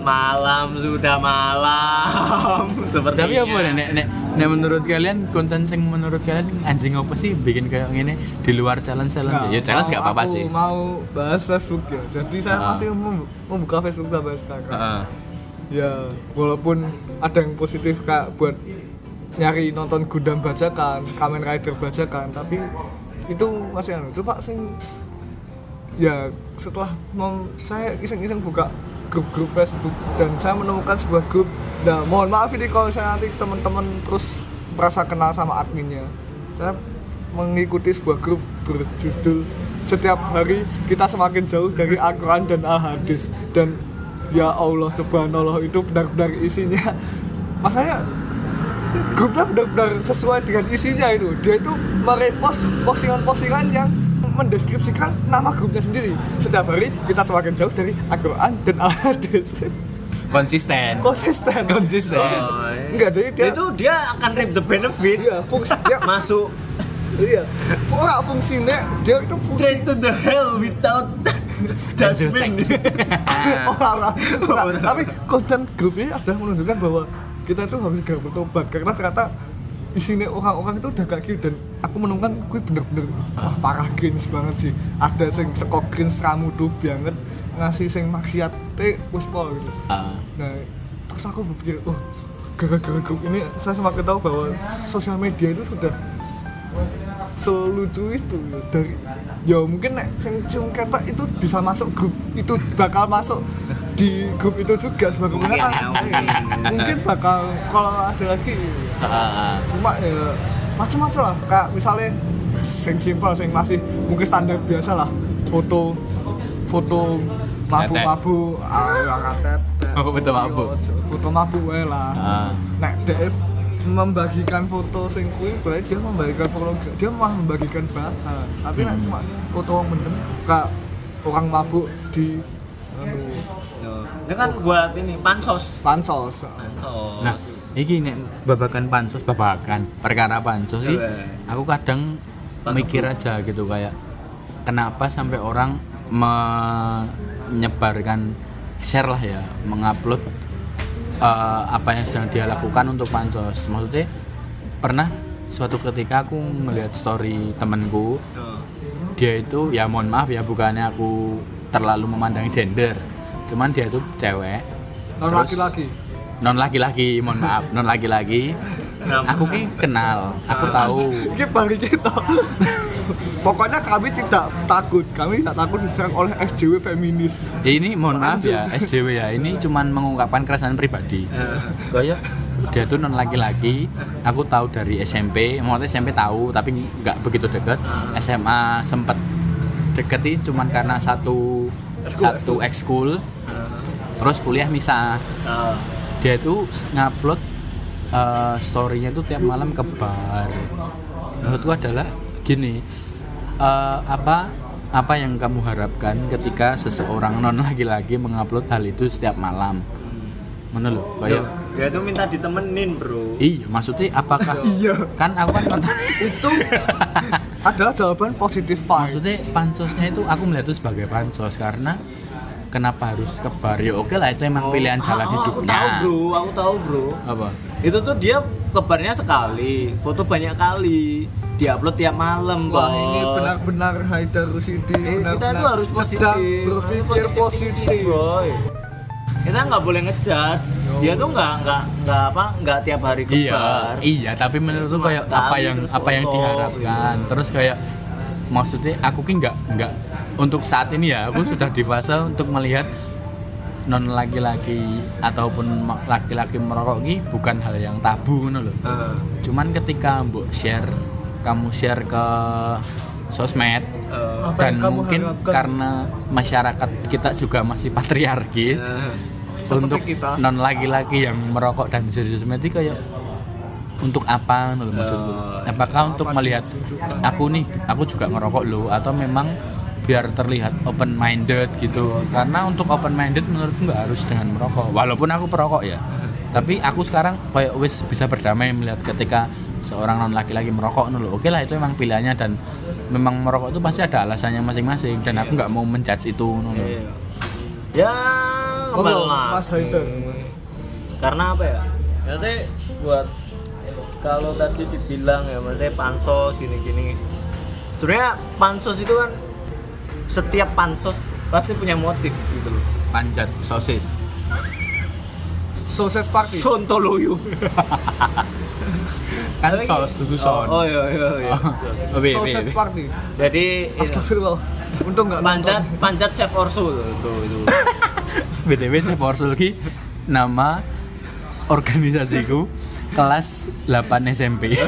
malam sudah malam. Seperti tapi apa nih nek, nek, nek menurut kalian konten sing menurut kalian anjing apa sih? Bikin kayak gini di luar challenge challenge Nah, ya challenge mau gak apa-apa aku sih. mau bahas Facebook ya. Jadi saya Ah. masih mem- membuka Facebook sampai sekarang Heeh. Ya walaupun ada yang positif kayak buat nyari nonton Gundam bajakan, Kamen Rider bajakan, tapi itu masih anu. Coba sing ya setelah saya iseng-iseng buka grup-grup Facebook dan saya menemukan sebuah grup. Nah, mohon maaf ini kalau saya nanti teman-teman terus merasa kenal sama adminnya. Saya mengikuti sebuah grup berjudul setiap hari kita semakin jauh dari Al-Quran dan Al-Hadis dan ya Allah subhanallah itu benar-benar isinya. Makanya grupnya benar-benar sesuai dengan isinya itu. Dia itu merepost postingan-postingan yang mendeskripsikan nama grupnya sendiri. Setiap hari kita semakin jauh dari Al-Quran dan Al-Hadis. Konsisten. Konsisten. Konsisten. Oh, iya. enggak jadi dia itu dia akan reap the benefit. Iya fungsi dia masuk. Iya. Ora fungsinya dia itu fungsi straight to the hell without judgment. Orang orang tapi konten grup ini adalah menunjukkan bahwa kita itu harus segera bertobat karena ternyata isinya orang-orang itu udah kayak gitu dan aku menemukan gue bener-bener wah parah cringe banget sih. Ada sing sekok cringe ramudu banget ngasih sing maksiat teh wis pol gitu. Ah. nah terus aku berpikir oh gara-gara grup ini saya semakin tahu bahwa sosial media itu sudah selucu itu ya. dari ya mungkin nek sing cium ketok itu bisa masuk grup itu bakal masuk di grup itu juga sebagaimana kan. Mungkin bakal kalau ada lagi cuma ya macam-macam lah. Kayak misalnya sing simpel sing masih mungkin standar biasa lah. Foto foto mabu-mabu ah katet Oh, foto mabuk. foto mabuk wae lah. Ah. nek DF membagikan foto sing kuwi berarti dia membagikan pornografi dia malah membagikan bahan. Tapi nek cuma foto yang bener kak orang mabuk di anu, ini kan buat ini pansos. Pansos. Pansos. Nah, iki nek babakan pansos, babakan perkara pansos sih, Coba. aku kadang mikir aja gitu kayak kenapa sampai orang menyebarkan share lah ya, mengupload eh, apa yang sedang dia lakukan untuk pansos. Maksudnya pernah suatu ketika aku melihat story temanku, dia itu ya mohon maaf ya bukannya aku terlalu memandang gender, cuman dia itu cewek. non laki-laki non laki-laki mohon maaf non laki-laki aku ki kenal aku tahu. Ini bagi kita pokoknya kami tidak takut kami tidak takut diserang oleh SJW feminis. Ya ini mohon maaf ya. SJW ya ini cuman mengungkapkan keresahan pribadi. Kayak dia tuh non laki-laki aku tahu dari SMP maksudnya SMP tahu tapi nggak begitu deket. SMA sempet deketi cuman karena satu satu ekskul. Terus kuliah misah. Eh, dia itu ngupload eh, storynya itu tiap malam ke bar menurutku adalah gini eh, apa apa yang kamu harapkan ketika seseorang non laki-laki mengupload hal itu setiap malam? Mana lo kayak Ya itu minta ditemenin, Bro. iya maksudnya apakah Iya. kan aku kan nonton itu adalah jawaban positif vibes. Maksudnya pansosnya itu aku melihat itu sebagai pansos karena kenapa harus ke bar ya oke lah itu emang pilihan jalan Oh, Aku hidupnya tahu, Bro. Aku tahu, Bro. apa Itu tuh dia kebarnya sekali, foto banyak kali, diupload tiap malam, Wah Bos. ini benar-benar Haidar Rusidi Eh, kita benar-benar tuh harus positif, berpikir positif. thinking, bro. Kita nggak boleh ngejudge. Dia tuh nggak nggak nggak apa nggak tiap hari ke iya bar. iya tapi menurutku Cuma kayak apa yang apa yang diharapkan terus kayak maksudnya aku ki nggak nggak untuk saat ini ya aku sudah di fase untuk melihat non laki-laki ataupun laki-laki merokok ki bukan hal yang tabu ngono loh Eh, cuman ketika mbok share kamu share ke sosmed Apa dan mungkin harapkan? karena masyarakat kita juga masih patriarki. Seperti untuk kita. non laki-laki yang merokok dan serius itu kayak untuk apa loh maksudku Oh, apakah untuk apa melihat aku nih aku juga ngerokok loh atau memang biar terlihat open minded gitu karena untuk open minded menurutku nggak harus dengan merokok walaupun aku perokok ya tapi aku sekarang kayak wis bisa berdamai melihat ketika seorang non laki-laki merokok loh oke lah itu memang pilihannya dan memang merokok itu pasti ada alasannya masing-masing dan aku nggak mau menjudge itu loh. Iya. Ya, nggak, Mas. Haidar? Karena apa ya? Maksudnya buat kalau tadi dibilang ya, maksudnya pansos gini-gini. Sebenarnya pansos itu kan setiap pansos pasti punya motif gitu loh. panjat sosis Sukses party. Sontoloyo. kan sos itu son Oh, oh iya iya iya. Oh, iya, iya, iya. party. Jadi ini, Astagfirullah. Untung nggak panjat nonton. panjat chef Orsul tuh itu. BTW saya Porsul lagi nama organisasiku kelas 8 SMP.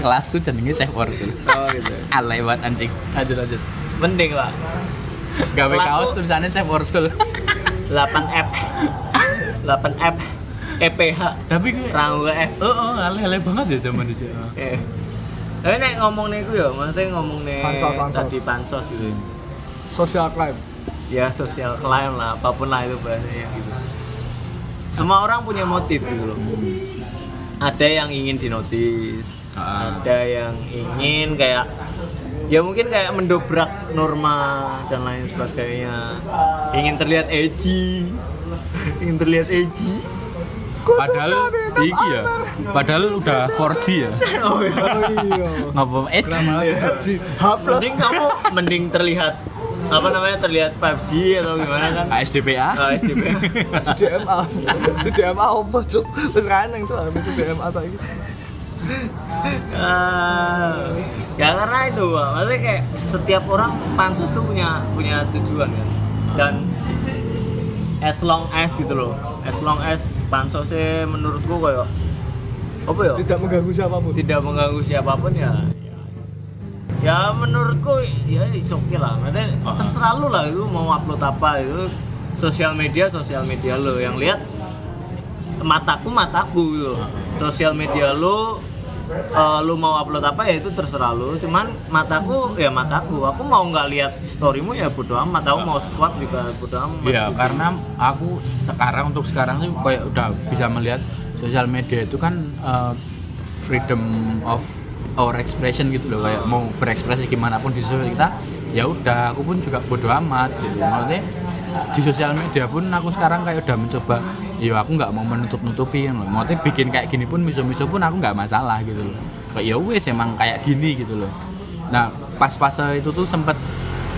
Kelasku jenenge Chef Porsul. Oh gitu. Alay banget anjing. Lanjut lanjut. Mending lah. Gawe kaos tulisannya Chef Porsul. 8F 8F EPH Tapi gue Rangga F Oh, oh, alay-alay banget ya zaman itu. Eh. Tapi nek ngomong nih ya, maksudnya ngomong nih Pansos, pansos. tadi pansos gitu. Social crime. Ya sosial klaim lah, apa pun lah itu bahasanya gitu. Semua orang punya motif gitu loh. Ada yang ingin dinotis, Ah. ada yang ingin kayak ya mungkin kayak mendobrak norma dan lain sebagainya. Ingin terlihat edgy, ingin terlihat edgy. Padahal iki ya. Padahal udah 4G ya. Oh ya. Iya. Ngapa? H plus. Mending kamu mending terlihat apa namanya terlihat 5G atau gimana kan? ASDPA? Ah, SDP. CDMA. CDMA apa cuk? Wis kaneng cuk habis CDMA saiki. Ah, ya karena itu Pak. maksudnya kayak setiap orang pansus tuh punya punya tujuan kan dan as long as gitu loh as long as pansosnya menurutku kayak apa ya Tidak mengganggu siapa pun. tidak mengganggu siapa pun ya ya, menurutku ya is okay lah. Maksudnya terserah lu lah itu mau upload apa itu sosial media sosial media lo yang lihat mataku mataku gitu. Sosial media lo eh, lu mau upload apa ya itu terserah lu. Cuman mataku ya mataku. Aku mau nggak lihat storymu ya bodo amat. Aku mau swap juga bodo amat. Ya karena aku sekarang untuk sekarang sih kayak udah bisa melihat sosial media itu kan uh, freedom of our expression gitu loh kayak mau berekspresi gimana pun di sosial kita ya udah aku pun juga bodo amat gitu. Maksudnya di sosial media pun aku sekarang kayak udah mencoba ya aku nggak mau menutup nutupin loh. Maksudnya bikin kayak gini pun miso-miso pun aku nggak masalah gitu loh. Kayak ya wes emang kayak gini gitu loh. Nah pas-pas itu tuh sempet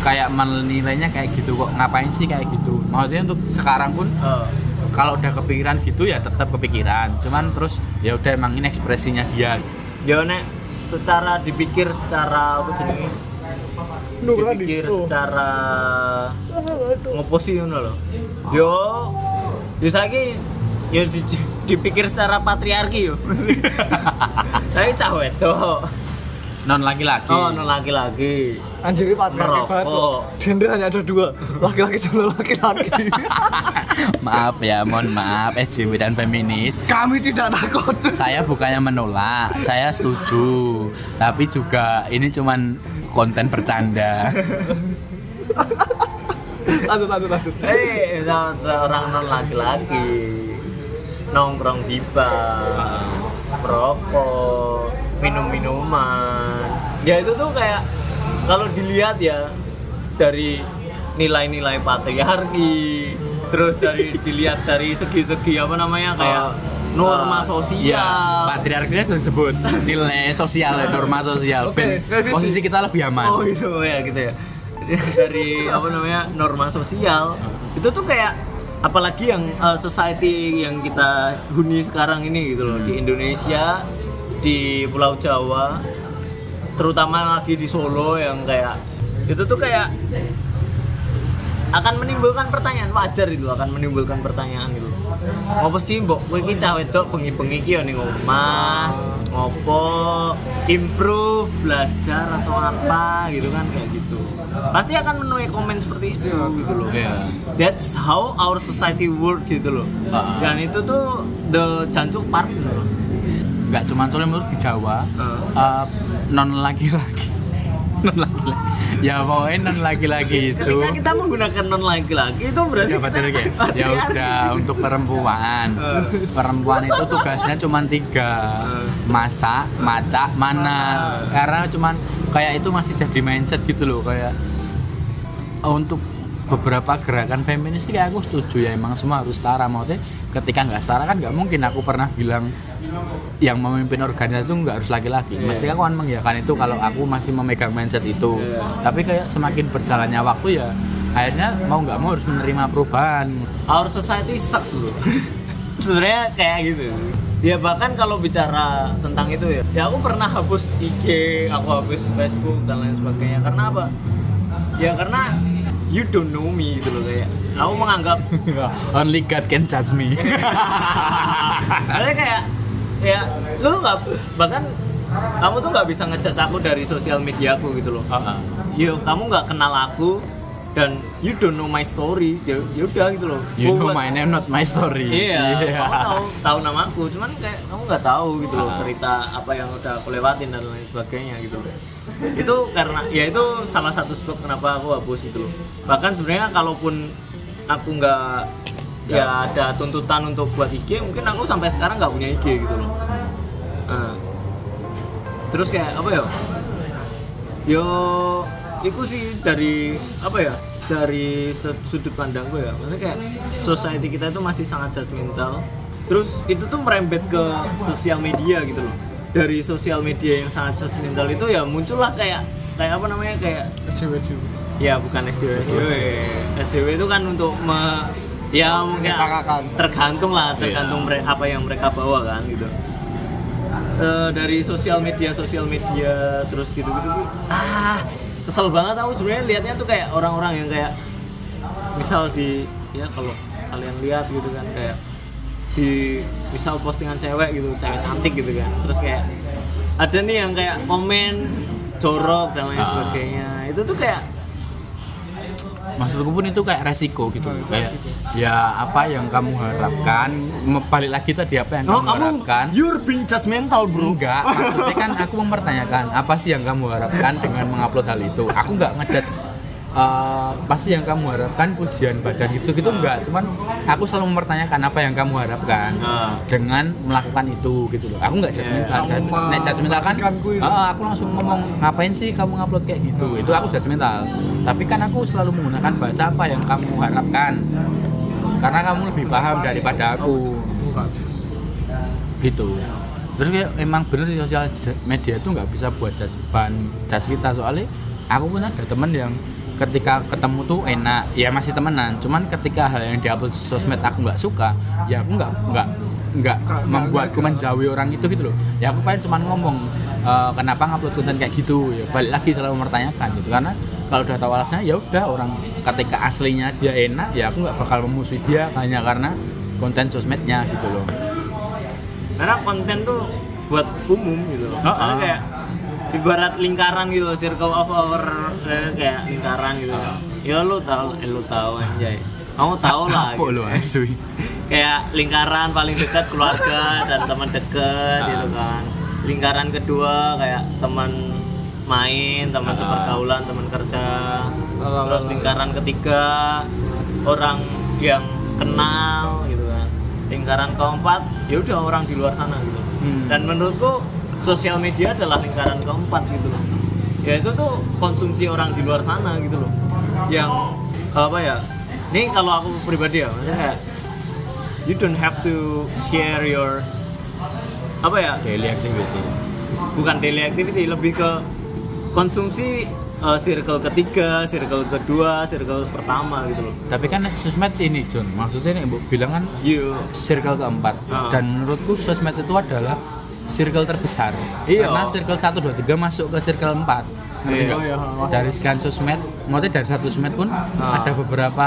kayak menilainya kayak gitu kok ngapain sih kayak gitu. Maksudnya untuk sekarang pun kalau udah kepikiran gitu ya tetap kepikiran. Cuman terus ya udah emang ini ekspresinya dia. Ya nek secara dipikir secara apa jenenge? Nurani. dipikir secara ngoposi ngono lho. Yo yo saiki yo di- di- dipikir secara patriarki yo. Tapi cah wedok. Non laki-laki. Oh no laki-laki Anjir patriarki banget. Cok. Merokok. Gender hanya ada dua, laki-laki dan laki-laki. maaf ya, mohon maaf SJW dan feminis. Kami tidak takut. Saya bukannya menolak, saya setuju. Tapi juga ini cuman konten bercanda. lanjut lanjut lanjut. Eh, se- seorang non laki-laki nongkrong di bar, merokok, minum-minuman. Ya itu tuh kayak kalau dilihat ya dari nilai-nilai patriarki, terus dari dilihat dari segi-segi apa namanya kayak norma Ya, sosial. patriarkinya sudah disebut nilai sosial, norma sosial. Ben, revisi. posisi kita lebih aman. Oh gitu ya gitu ya. Dari apa namanya norma sosial itu tuh kayak apalagi yang uh, society yang kita huni sekarang ini gitu loh di Indonesia di Pulau Jawa terutama lagi di Solo yang kayak itu tuh kayak akan menimbulkan pertanyaan wajar itu akan menimbulkan pertanyaan gitu ngopo sih mbok? Kowe iki cah wedok bengi-bengi iki ya ning omah? Ngopo improve belajar atau apa gitu kan kayak gitu. Pasti akan menuai komen seperti itu gitu loh. Iya. that's how our society work gitu loh. Ah. dan itu tuh the jancuk part gitu loh Nggak cuma soalnya menurut di Jawa, Ah. eh, non laki-laki. non laki-laki. Ya pokoknya non laki-laki itu. ketika kita menggunakan non laki-laki itu berarti Ya, kita betul, ya. ya udah untuk perempuan perempuan itu tugasnya cuma tiga masak macak mana karena cuman kayak itu masih jadi mindset gitu loh kayak untuk beberapa gerakan feminis sih kayak aku setuju ya emang semua harus setara. Maksudnya ketika nggak setara kan nggak mungkin. Aku pernah bilang yang memimpin organisasi itu nggak harus laki-laki. Mesti aku kan mengiyakan itu kalau aku masih memegang mindset itu. Tapi kayak semakin berjalannya waktu ya akhirnya mau nggak mau harus menerima perubahan. Our society sucks bro. Sebenarnya kayak gitu. Ya bahkan kalau bicara tentang itu ya ya aku pernah hapus IG aku hapus Facebook dan lain sebagainya. Karena apa? Ya karena you don't know me gitu loh kayak. Aku menganggap only God can judge me. Karena kayak ya lu nggak bahkan kamu tuh nggak bisa ngejudge aku dari sosial media aku gitu loh. Yo kamu nggak kenal aku dan you don't know my story ya ya udah gitu loh you know Forward. my name not my story Iya, kamu tahu tahu nama aku, cuman kayak kamu nggak tahu gitu loh cerita apa yang udah aku lewatin dan lain sebagainya gitu loh. Itu karena ya itu salah satu sebab kenapa aku hapus gitu loh. Bahkan sebenarnya kalaupun aku nggak ya ada tuntutan untuk buat IG, mungkin aku sampai sekarang nggak punya IG gitu loh. Nah, terus kayak apa ya? Yo, itu sih dari apa ya? Dari sudut pandang gue ya, maksudnya kayak society kita itu masih sangat judgmental. Terus itu tuh merembet ke sosial media gitu loh. Dari sosial media yang sangat judgmental itu ya muncullah kayak kayak apa namanya kayak Cewek-cewek. ya bukan SJW SJW SJW itu kan untuk me, ya mungkin Menyetarakan. tergantung lah tergantung mere- apa yang mereka bawa kan gitu Eh, dari sosial media sosial media terus gitu gitu ah kesel banget aku sebenarnya liatnya tuh kayak orang-orang yang kayak misal di ya kalau kalian lihat gitu kan kayak di misal postingan cewek gitu cewek cantik gitu kan terus kayak ada nih yang kayak komen jorok dan lain Ah. sebagainya itu tuh kayak maksudku pun itu kayak resiko gitu. Kayak ya apa yang kamu harapkan? Balik lagi tadi apa yang oh kamu, kamu harapkan? you're being judgmental bro. Enggak maksudnya kan aku mempertanyakan apa sih yang kamu harapkan dengan mengupload hal itu? Aku nggak ngejudge eh, pasti yang kamu harapkan pujian badan gitu gitu enggak. Cuman aku selalu mempertanyakan apa yang kamu harapkan Ah. dengan melakukan itu gitu loh. Aku nggak judgmental yeah. nek judgmental kan itu. ah, aku langsung ngomong ngapain sih kamu ngupload kayak gitu? Itu aku judgmental. Tapi kan aku selalu menggunakan bahasa apa yang kamu harapkan. Karena kamu lebih paham daripada aku. Gitu. Terus kayak emang bener sih sosial media itu nggak bisa buat bahan judge kita. Soalnya aku pun ada temen yang ketika ketemu tuh enak. Ya masih temenan. Cuman ketika hal yang diupload di sosmed aku nggak suka ya aku nggak nggak nggak membuatku menjauhi orang itu gitu loh. Ya aku paling cuman ngomong "Eh, kenapa ngupload konten kayak gitu? Ya balik lagi selalu mempertanyakan gitu. Karena kalau udah tahu alasannya ya udah orang ketika aslinya dia enak ya aku nggak bakal memusuhi dia hanya karena konten sosmednya gitu loh. Karena konten tuh buat umum gitu loh. Oh, Karena oh. kayak ibarat lingkaran gitu circle of our eh, kayak lingkaran gitu. Ya lu tahu eh, lu tahu anjay. Kamu tahu lah Apa gitu. lu asui? kayak lingkaran paling dekat keluarga dan teman dekat gitu kan. Lingkaran kedua kayak teman main teman sepergaulan teman kerja. Terus lingkaran ketiga orang yang kenal gitu kan. Lingkaran keempat ya udah orang di luar sana gitu. Hmm. dan menurutku sosial media adalah lingkaran keempat gitu loh. Ya itu tuh konsumsi orang di luar sana gitu loh. Yang apa ya ini kalau aku pribadi ya maksudnya kayak you don't have to share your apa ya Daily activity. bukan daily activity lebih ke konsumsi uh, circle ketiga circle kedua circle pertama gitu loh. Tapi kan sosmed ini John, maksudnya nih Bu bilang kan you circle keempat. Ah. dan menurutku sosmed itu adalah circle terbesar Iya. karena circle 1, 2, 3 masuk ke circle 4 ngerti Iya. Oh iya, dari sekian sosmed maksudnya dari satu sosmed pun Ah. ada beberapa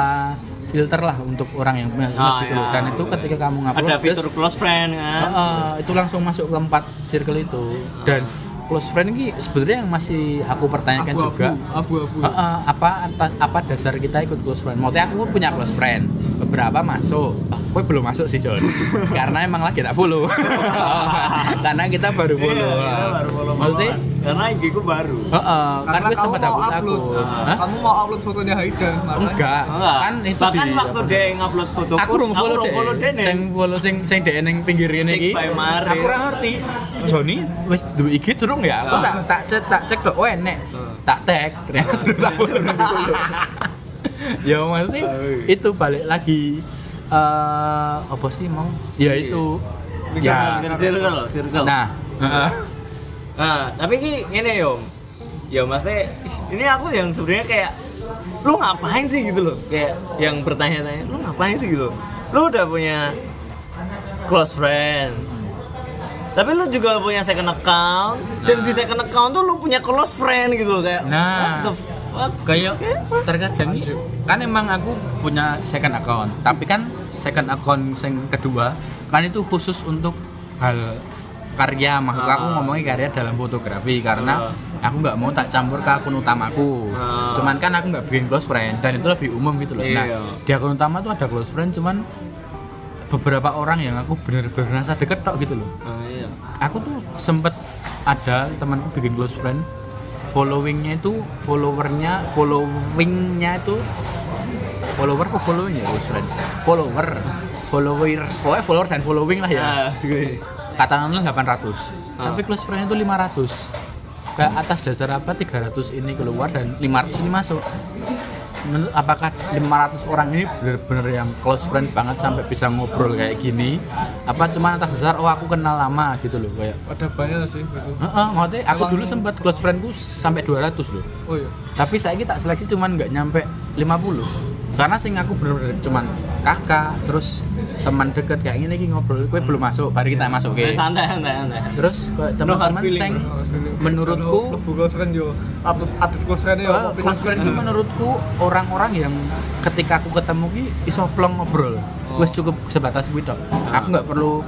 filter lah untuk orang yang punya sosmed Ah, gitu iya. dan itu ketika kamu ngupload ada terus, fitur close friend kan Heeh, itu langsung masuk ke empat circle itu dan close friend ini sebenarnya yang masih aku pertanyakan Abu-abu, juga abu-abu. Heeh, apa atas- apa dasar kita ikut close friend? Maksudnya aku punya close friend, beberapa masuk. Gue belum masuk sih John, karena emang lagi tak follow. karena kita baru follow. Iya, kita baru follow Maksudnya, karena IG ku baru heeh, kan Karena gue kamu sempat mau hapus upload, aku. Nah, kamu mau upload fotonya Haida. Enggak, Enggak. kan itu bahkan di waktu dia ngupload foto aku rung follow deh. follow deh Sing follow sing sing dhek ning pinggir ini iki. Aku ora ngerti. Joni wis duwe IG durung ya? Aku tak tak cek tak cek dok, oh enek. Tak tag ternyata durung tak follow. Ya maksudnya itu balik lagi eh apa sih mau? Ya itu. Ya. circle circle Nah, heeh. Nah, tapi ki ngene yo. Ya maksudnya ini aku yang sebenarnya kayak lu ngapain sih gitu loh. Kayak yang bertanya-tanya, lu ngapain sih gitu. Lu udah punya close friend. Tapi lu juga punya second account dan di second account tuh lu punya close friend gitu loh kayak Nah. what the? Kayak terkadang kan emang aku punya second account tapi kan second account yang kedua kan itu khusus untuk hal karya maksud aku Ah. ngomongin karya dalam fotografi karena aku nggak mau tak campur ke akun utamaku Ah. cuman kan aku nggak bikin close friend dan itu lebih umum gitu loh nah Iya. di akun utama tuh ada close friend cuman beberapa orang yang aku bener-bener rasa deket tok gitu loh Ah, iya. aku tuh sempet ada temanku bikin close friend followingnya itu followernya followingnya itu follower apa following ya friend follower. Follower. Pokoknya follower dan following lah ya. Ah, katakanlah 800 tapi close friend itu 500 ke atas dasar apa 300 ini keluar dan 500 ini masuk menurut apakah 500 orang ini benar-benar yang close friend banget sampai bisa ngobrol kayak gini apa cuma atas dasar oh aku kenal lama gitu loh kayak Ada banyak sih gitu. Heeh, maksudnya aku dulu sempat close friendku sampai 200 loh. Oh iya. Tapi saya tak seleksi cuman nggak nyampe 50. Karena sing aku bener-bener cuman kakak, terus teman deket kayak gini iki ngobrol, gue belum masuk, baru kita masuk Eh, ke. santai santai santai. Terus No teman-teman bro. menurutku Lebu close friend yo. Upload update close friend yo. eh, close friend itu menurutku orang-orang yang ketika aku ketemu ki iso plong ngobrol. Wes cukup sebatas kuwi tok. Aku nggak perlu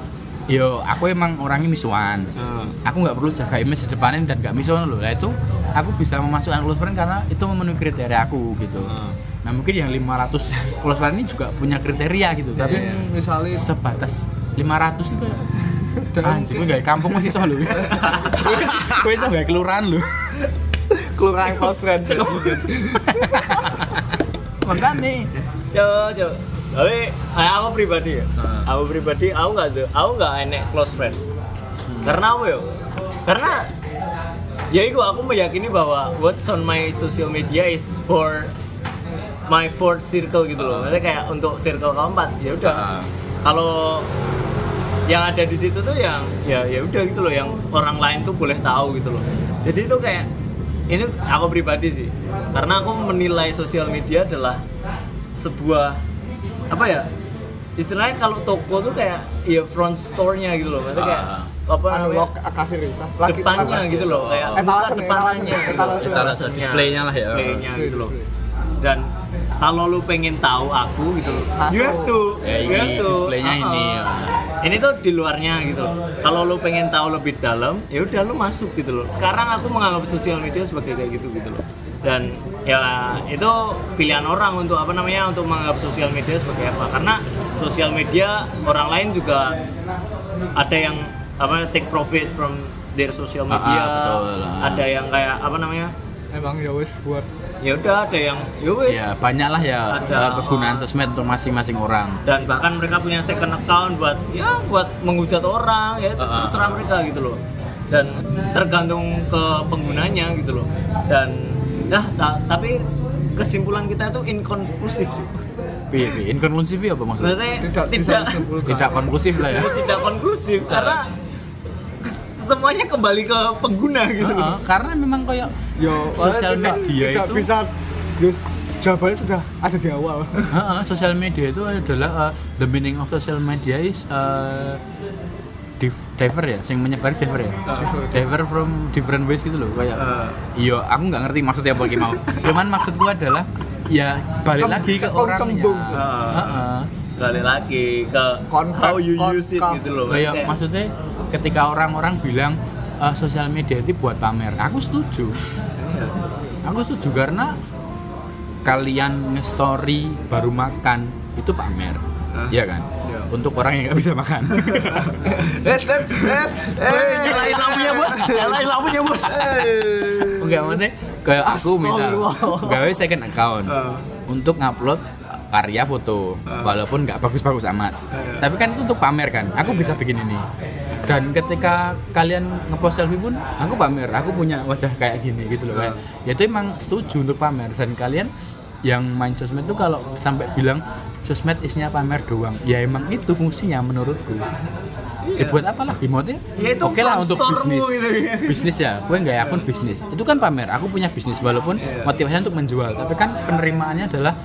Yo, aku emang orangnya misuan. Ah. aku nggak perlu jaga image di depanin dan nggak misalnya loh nah itu aku bisa memasukkan close friend karena itu memenuhi kriteria aku gitu Ah. Nah mungkin yang 500 close friend ini juga punya kriteria gitu tapi Tapi misalnya sebatas 500 itu kayak anjir gue gak kampung masih soal lu gue bisa gak kelurahan lu kelurahan close friend sih. makanya Coba, coba. Tapi eh, aku pribadi ya. Aku pribadi aku nggak tuh, aku nggak enek close friend. Karena apa ya? Karena ya itu aku meyakini bahwa what's on my social media is for my fourth circle gitu loh. Maksudnya kayak untuk circle keempat. Ya udah. Kalau yang ada di situ tuh yang ya ya udah gitu loh yang orang lain tuh boleh tahu gitu loh. Jadi itu kayak ini aku pribadi sih. Karena aku menilai sosial media adalah sebuah apa ya istilahnya kalau toko tuh kayak ya front store-nya gitu loh maksudnya kayak apa Anu namanya kasir lagi depannya gitu loh kayak Etalase bukan nih, depannya etalase, gitu. etalase. Etalase, displaynya lah ya. displaynya Display, gitu loh dan kalau lu pengen tahu aku gitu you have to Ya, you have ini to displaynya Uh-uh. ini, ya. ini tuh di luarnya gitu kalau lu pengen tahu lebih dalam ya udah lu masuk gitu loh sekarang aku menganggap sosial media sebagai kayak gitu gitu loh dan ya itu pilihan orang untuk apa namanya untuk menganggap sosial media sebagai apa karena sosial media orang lain juga ada yang apa take profit from their social Ah, ah, media betul. Ah. ada yang kayak apa namanya emang ya wes buat ya udah ada yang ya wes ya banyak lah ya Ada. eh, kegunaan sosmed untuk masing-masing orang. Dan bahkan mereka punya second account buat ya buat menghujat orang ya itu Uh-uh. terserah mereka gitu loh. Dan tergantung ke penggunanya gitu loh. Dan ya ta- tapi kesimpulan kita itu inkonklusif juga. Inkonklusif ya apa maksudnya? Maksudnya tidak tidak tidak konklusif lah ya. Tidak konklusif karena semuanya kembali ke pengguna gitu. Loh Heeh, karena memang kayak yo Sosial tidak- media tidak itu- bisa Yus, jawabannya sudah ada di awal. Heeh, sosial media itu adalah uh, the meaning of social media is uh, div- diver ya, yang menyebar diver ya, diver from different ways gitu loh, kayak iya aku nggak ngerti maksudnya apa gimana, cuman maksudku adalah ya balik lagi ke orangnya, cembung. Heeh. balik lagi ke how you use it gitu loh. Kayak- maksudnya ketika orang-orang bilang uh, sosial media itu buat pamer, aku setuju, Iya. aku setuju karena kalian nge-story baru makan itu pamer, iya kan? Iya. Untuk orang yang nggak bisa makan. eh eh eh eh nyalain lampunya bos nyalain lampunya bos Enggak maksudnya kayak aku misal gawe second account Ah. untuk ngupload karya foto walaupun nggak bagus-bagus amat. Tapi kan itu untuk pamer kan. Aku bisa bikin ini. Dan ketika kalian ngepost selfie pun aku pamer, aku punya wajah kayak gini gitu loh kayak. Ya itu emang setuju untuk pamer dan kalian yang main sosmed itu kalau sampai bilang sosmed isinya pamer doang ya emang itu fungsinya menurutku Ya buat apa lagi? Ya, itu Oke lah untuk bisnis. gitu ya. bisnis ya, gue nggak akun bisnis. Itu kan pamer. Aku punya bisnis walaupun Iya. motivasinya untuk menjual, tapi kan penerimaannya adalah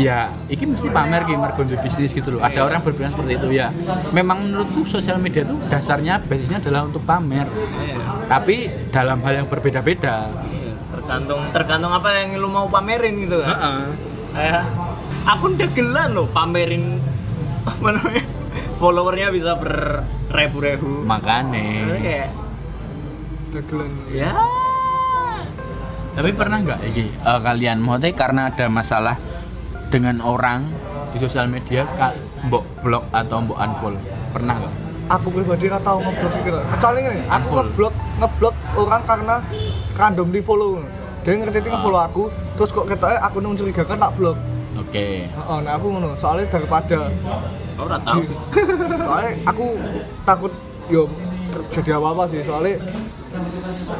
ya iki mesti pamer ki mergo bisnis gitu loh. Ada orang berpikiran seperti itu ya. Memang menurutku sosial media itu dasarnya basisnya adalah untuk pamer. Tapi dalam hal yang berbeda-beda. Iya, tergantung tergantung apa yang lu mau pamerin gitu kan kayak akun dagelan loh pamerin apa namanya followernya bisa beribu-ribu Makane. Kayak dagelan ya Tapi pernah nggak iki eh, kalian maksudnya karena ada masalah dengan orang di sosial media ska- mbok blok atau mbok unfollow? Pernah nggak? aku pribadi gak tahu ngeblok gitu kecuali ini aku ngeblok ngeblok orang karena random di follow dia ngerti nge-follow aku terus kok ketoknya aku mencurigakan tak blok Oke. oh nah aku ngono soalnya daripada ora tahu sih. Soalnya aku takut yo jadi apa apa sih soalnya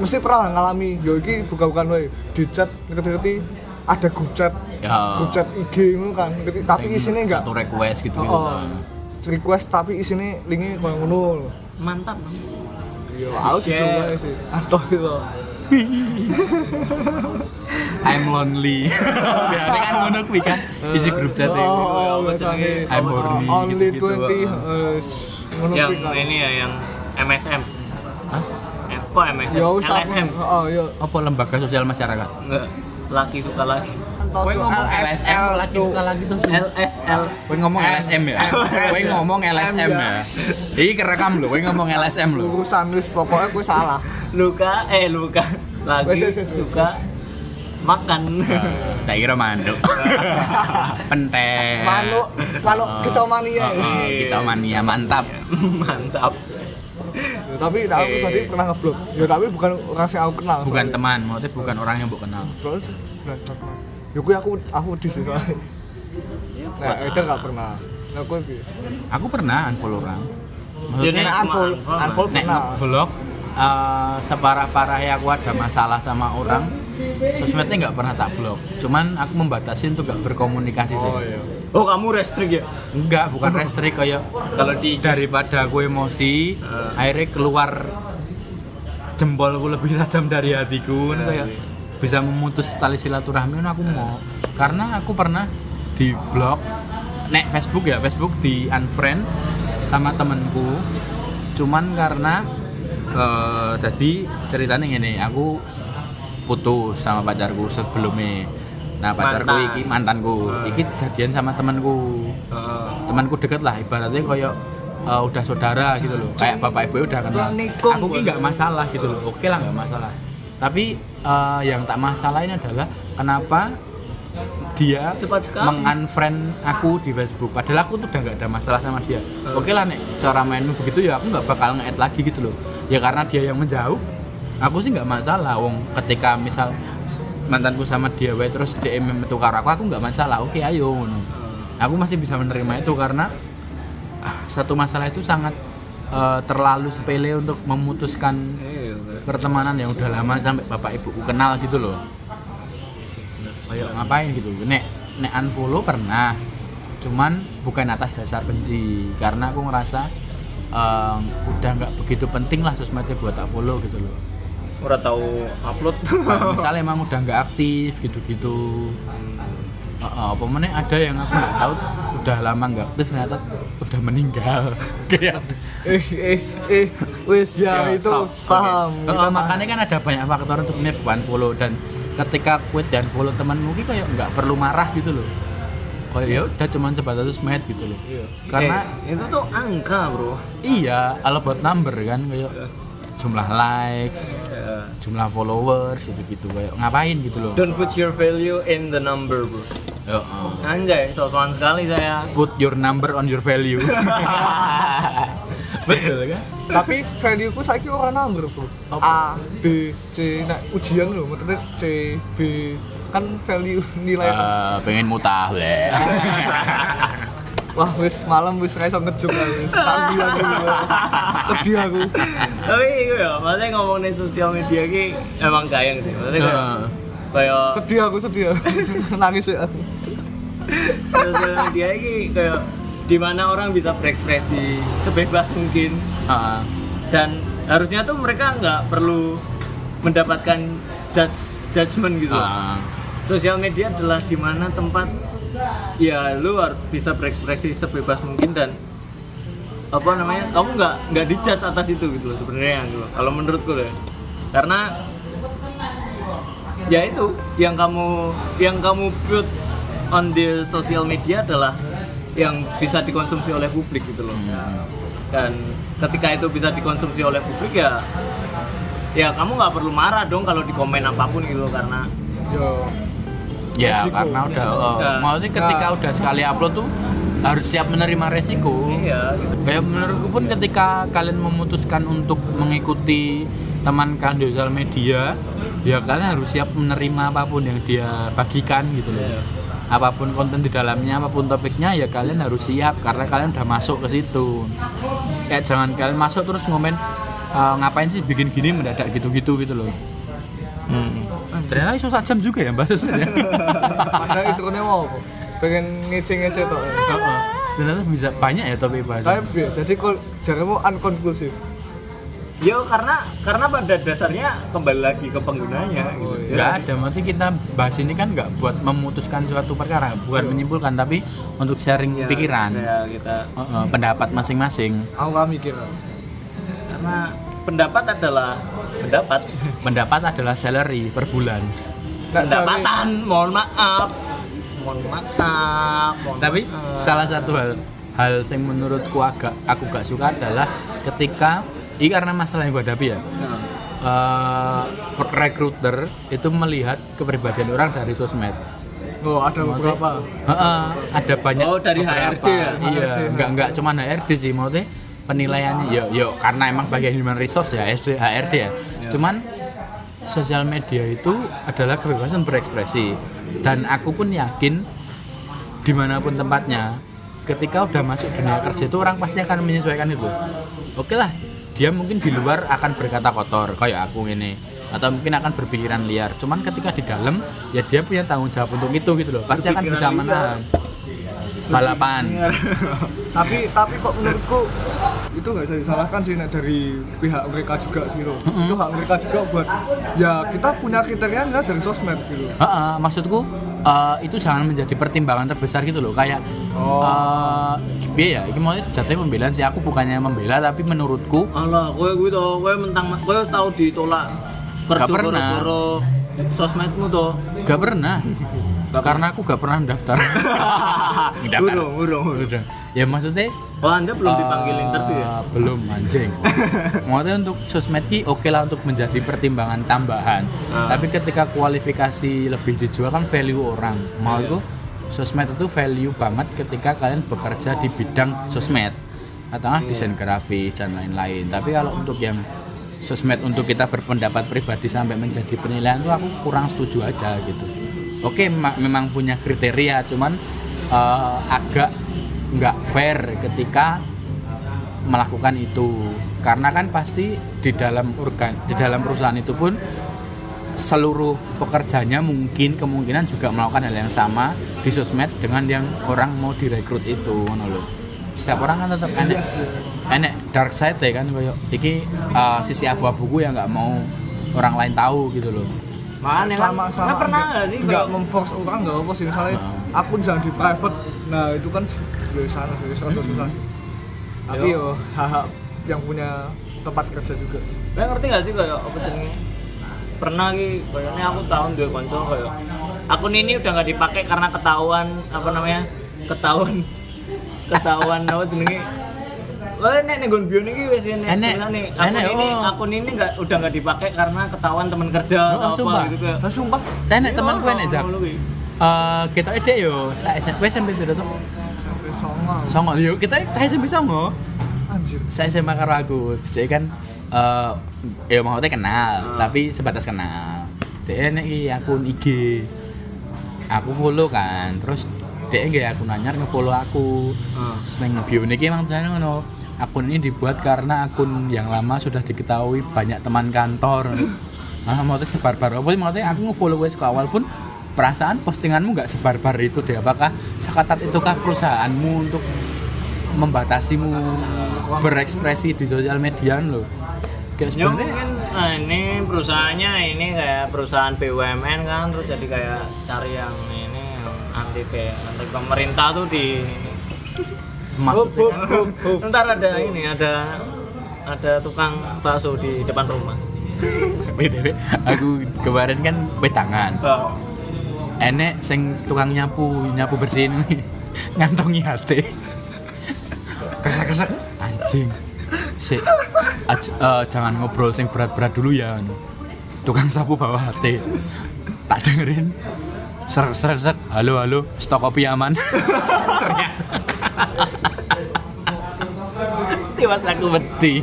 mesti pernah ngalami yo iki bukan-bukan wae di chat ngerti-ngerti ada grup chat Ya. grup chat IG ngono kan tapi Sing isinya enggak satu request gitu gitu. oh, request tapi isinya linknya kayak ngono mantap yo aku Share. jujur sih astagfirullah I'm lonely. Biasanya kan ngono kuwi kan isi grup chat itu. oh, apa biasanya jenenge? I'm horny, only gitu-gitu. 20 eh, ngono yang kan ini ya yang MSM Hah? kok MSM ya LSM oh yo Apa lembaga sosial masyarakat? enggak laki suka laki Kowe ngomong LSM lagi suka lagi tuh. LSL Kowe ngomong LSM ya. Kowe ngomong LSM ya. Iki kerekam lho, kowe ngomong LSM lho. urusan wis pokoknya gue salah luka eh luka lagi suka makan Tak kira manduk. Pentek. manuk manuk kecomania Oh, kicau mania mantap. mantap Ya, tapi nah, aku tadi pernah ngeblok ya tapi bukan orang yang aku kenal Bukan soalnya. teman, maksudnya bukan orang yang mbok kenal. belas kenal ya gue aku aku di sih soalnya. Nah itu nggak pernah. Nah gue? Aku pernah unfollow orang. Ya, Maksudnya nah unfollow unfollow. pernah. ngeblok eh, separah-parahnya aku ada masalah sama orang sosmednya nggak pernah tak blok cuman aku membatasi untuk gak berkomunikasi sih. Oh iya. Oh kamu restrik ya? Enggak bukan restrik kayak kalau di daripada aku emosi akhirnya keluar jempolku lebih tajam dari hatiku kan kayak bisa memutus tali silaturahmi aku mau. Karena aku pernah di blog nek Facebook ya Facebook di unfriend sama temenku cuman karena eh jadi ceritanya gini aku putus sama pacarku sebelumnya. Nah pacarku Mantan. iki mantanku. Iki jadian sama temanku. Heeh. temanku deket lah ibaratnya kayak uh, udah saudara gitu loh. Kayak bapak ibu udah kenal. Aku ki nggak masalah gitu loh. Oke lah nggak masalah. Tapi uh, yang tak masalahin adalah kenapa dia Cepat sekali. mengunfriend aku di Facebook. Padahal aku tuh udah nggak ada masalah sama dia. Oke lah nek cara mainmu begitu ya aku nggak bakal nge-add lagi gitu loh. Ya karena dia yang menjauh aku sih nggak masalah. Wong ketika misal mantanku sama dia wae terus DM itu karo aku aku nggak masalah. Oke ayo ngono. Aku masih bisa menerima itu karena ah, satu masalah itu sangat eh, terlalu sepele untuk memutuskan Iya, pertemanan yang udah lama sampai bapak ibuku kenal gitu loh. Kayak ngapain gitu? Nek nek unfollow pernah. Cuman bukan atas dasar benci. Karena aku ngerasa em, udah nggak begitu penting lah sosmednya buat tak follow gitu loh. Ora tahu upload. Nah, misalnya emang udah nggak aktif gitu-gitu Heeh, apa ada yang aku nggak tahu udah lama nggak aktif ternyata udah meninggal kayak eh eh eh wis ya, itu stop. paham paham. makanya kan ada banyak faktor untuk ini bukan follow dan ketika quit dan follow temanmu ki kayak nggak perlu marah gitu loh kayak ya udah cuman sebatas sosmed gitu loh karena Eh, itu tuh angka, Bro. iya all about number kan kayak jumlah likes Ya. jumlah followers gitu gitu kayak ngapain gitu loh Don't put your value in the number, Bro. Heeh. Anjay, sosokan sekali saya. put your number on your value. Betul kan? Tapi value ku saiki ora number bro. A B C. Nah ujian lho maksudnya C B. Kan value nilai Eh, pengen mutah le wah wis malam wis ra iso ngejuk aku wis. Tadi aku sedih aku. Tapi itu ya, maksudnya ngomongin sosial media ki emang gayeng sih. Maksudnya Heeh. Kayak sedih aku sedih nangis ya media ini kayak di mana orang bisa berekspresi sebebas mungkin dan harusnya tuh mereka nggak perlu mendapatkan judge judgment gitu. Heeh. Sosial media adalah di mana tempat ya lu harus bisa berekspresi sebebas mungkin dan apa namanya kamu nggak nggak dijudge atas itu gitu loh sebenarnya gitu loh. kalau menurutku loh ya. karena ya itu yang kamu yang kamu put on the social media adalah yang bisa dikonsumsi oleh publik gitu loh dan ketika itu bisa dikonsumsi oleh publik ya ya kamu nggak perlu marah dong kalau di komen apa pun gitu karena yo Ya, Resiko. karena udah oh, Udah. maksudnya ketika Nah. udah sekali upload tuh harus siap menerima resiko. iya gitu. Kayak menurutku pun ketika kalian memutuskan untuk mengikuti teman kalian di sosial media, ya kalian harus siap menerima apa pun yang dia bagikan gitu loh. Iya. Apa pun konten di dalamnya, apa pun topiknya, ya kalian harus siap karena kalian udah masuk ke situ. Kayak jangan kalian masuk terus ngomen "Eh, ngapain sih bikin gini mendadak gitu-gitu gitu loh. Hmm. Ternyata iso sak jam juga ya bahas sosmed ya. padahal intronya mau apa pengen ngece-ngece Heeh. Ternyata bisa banyak ya topik bahas. tapi jadi kok jaremu unconclusive Yo karena karena pada dasarnya kembali lagi ke penggunanya gitu. Ya. Enggak ada, maksudnya kita bahas ini kan nggak buat memutuskan suatu perkara, bukan menyimpulkan, tapi untuk sharing Ya, pikiran, saya kita Heeh, pendapat masing-masing. aku gak mikir karena pendapat adalah pendapat. Pendapat adalah salary per bulan. Nggak cari- Pendapatan, mohon maaf. Mohon maaf. Mohon Tapi maaf. salah satu hal hal yang menurutku agak aku gak suka adalah ketika ini karena masalah yang gue hadapi ya. Nah, eh, recruiter itu melihat kepribadian orang dari sosmed. oh ada beberapa Heeh, ada banyak Oh, dari beberapa. HRD ya? Iya, HRD. enggak enggak cuma HRD sih, maksudnya penilaiannya yo yo karena emang bagian human resource ya SD HRD ya. Cuman sosial media itu adalah kebebasan berekspresi dan aku pun yakin di mana pun tempatnya ketika udah masuk dunia kerja itu orang pasti akan menyesuaikan itu oke lah dia mungkin di luar akan berkata kotor kayak aku ini atau mungkin akan berpikiran liar. Cuman ketika di dalam ya dia punya tanggung jawab untuk itu gitu loh. Pasti akan bisa menahan balapan. Tapi tapi kok menurutku itu nggak bisa disalahkan sih dari pihak mereka juga sih loh itu hak mereka juga buat ya kita punya kriteria adalah dari sosmed gitu. Heeh, maksudku eh, itu jangan menjadi pertimbangan terbesar gitu loh. Kayak Oh. eh, piye ya? Ini mau jatuhnya pembelaan sih. Aku bukannya membela tapi menurutku Alah, kowe kuwi to, kowe mentang kowe wis tau ditolak kerja Gak pernah. gara-gara sosmedmu to. gak pernah karena aku gak pernah daftar. Urung, urung, urung. Udah. ya maksudnya Oh, Anda belum dipanggil eh, interview ya? belum anjing maksudnya untuk sosmed oke lah untuk menjadi pertimbangan tambahan Ah. tapi ketika kualifikasi lebih dijual kan value orang mau itu sosmed itu value banget ketika kalian bekerja di bidang sosmed katakanlah desain grafis dan lain-lain tapi kalau untuk yang sosmed untuk kita berpendapat pribadi sampai menjadi penilaian itu aku kurang setuju aja gitu oke ma- memang punya kriteria cuman eh, agak nggak fair ketika melakukan itu karena kan pasti di dalam organ di dalam perusahaan itu pun seluruh pekerjanya mungkin kemungkinan juga melakukan hal yang sama di sosmed dengan yang orang mau direkrut itu ngono lho. Setiap orang kan tetap enek enek dark side ya kan kayak iki uh, sisi abu-abuku yang nggak mau orang lain tahu gitu loh. Makanya kan, selama nah, selama pernah nggak sih nggak memforce orang nggak apa sih misalnya Nah. akun jangan di private nah itu kan dari sana sih susah susah tapi yo hak yang punya tempat kerja juga Kalian ngerti gak sih kayak apa jenenge? Pernah ki kayaknya aku tahun dua konco kayak akun ini udah nggak dipakai karena ketahuan apa namanya? Ketahuan ketahuan apa jenenge? Wah, nek nek nggon bio niki wis ini Enek. tulisane, akun Enek, ini oh. akun ini nggak udah nggak dipakai karena ketahuan teman kerja Oh, atau sumpah. apa gitu kayak. nah sumpah Enek temanku enek zap. Ngono kuwi. Eh kita ide yo sa SMP SMP piro tuh? sampai songo Songo yo kita saya SMP songo. anjir Saya SMA karo aku. Jadi kan eh ya maksudnya kenal, tapi sebatas kenal. Dia nek iki akun IG. Aku follow kan, terus dia nggak akun anyar nge-follow aku. Ah. Seneng bio niki emang tulisannya ngono. Akun ini dibuat karena akun yang lama sudah diketahui banyak teman kantor. Nah, maksudnya sebar-bar. Apa maksudnya? Aku nge-follow gue ke awal pun perasaan postinganmu nggak sebar-bar itu deh. Apakah seketat itukah perusahaanmu untuk membatasimu berekspresi di sosial media lo? Kayak Ya sebenarnya mungkin nah ini perusahaannya ini kayak perusahaan BUMN kan terus jadi kayak cari yang ini yang anti anti pemerintah tuh di maksudnya kan. ntar ada ini ada ada tukang bakso di depan rumah. BTW, aku kemarin kan wetangan enek sing tukang nyapu nyapu bersihin ngantongi hati kesek kesek anjing. Si aj- eh, jangan ngobrol sing berat-berat dulu ya anu. tukang sapu bawa hati tak dengerin. Serak serak serak halo halo. Stok kopi aman. Ternyata tiwas aku beti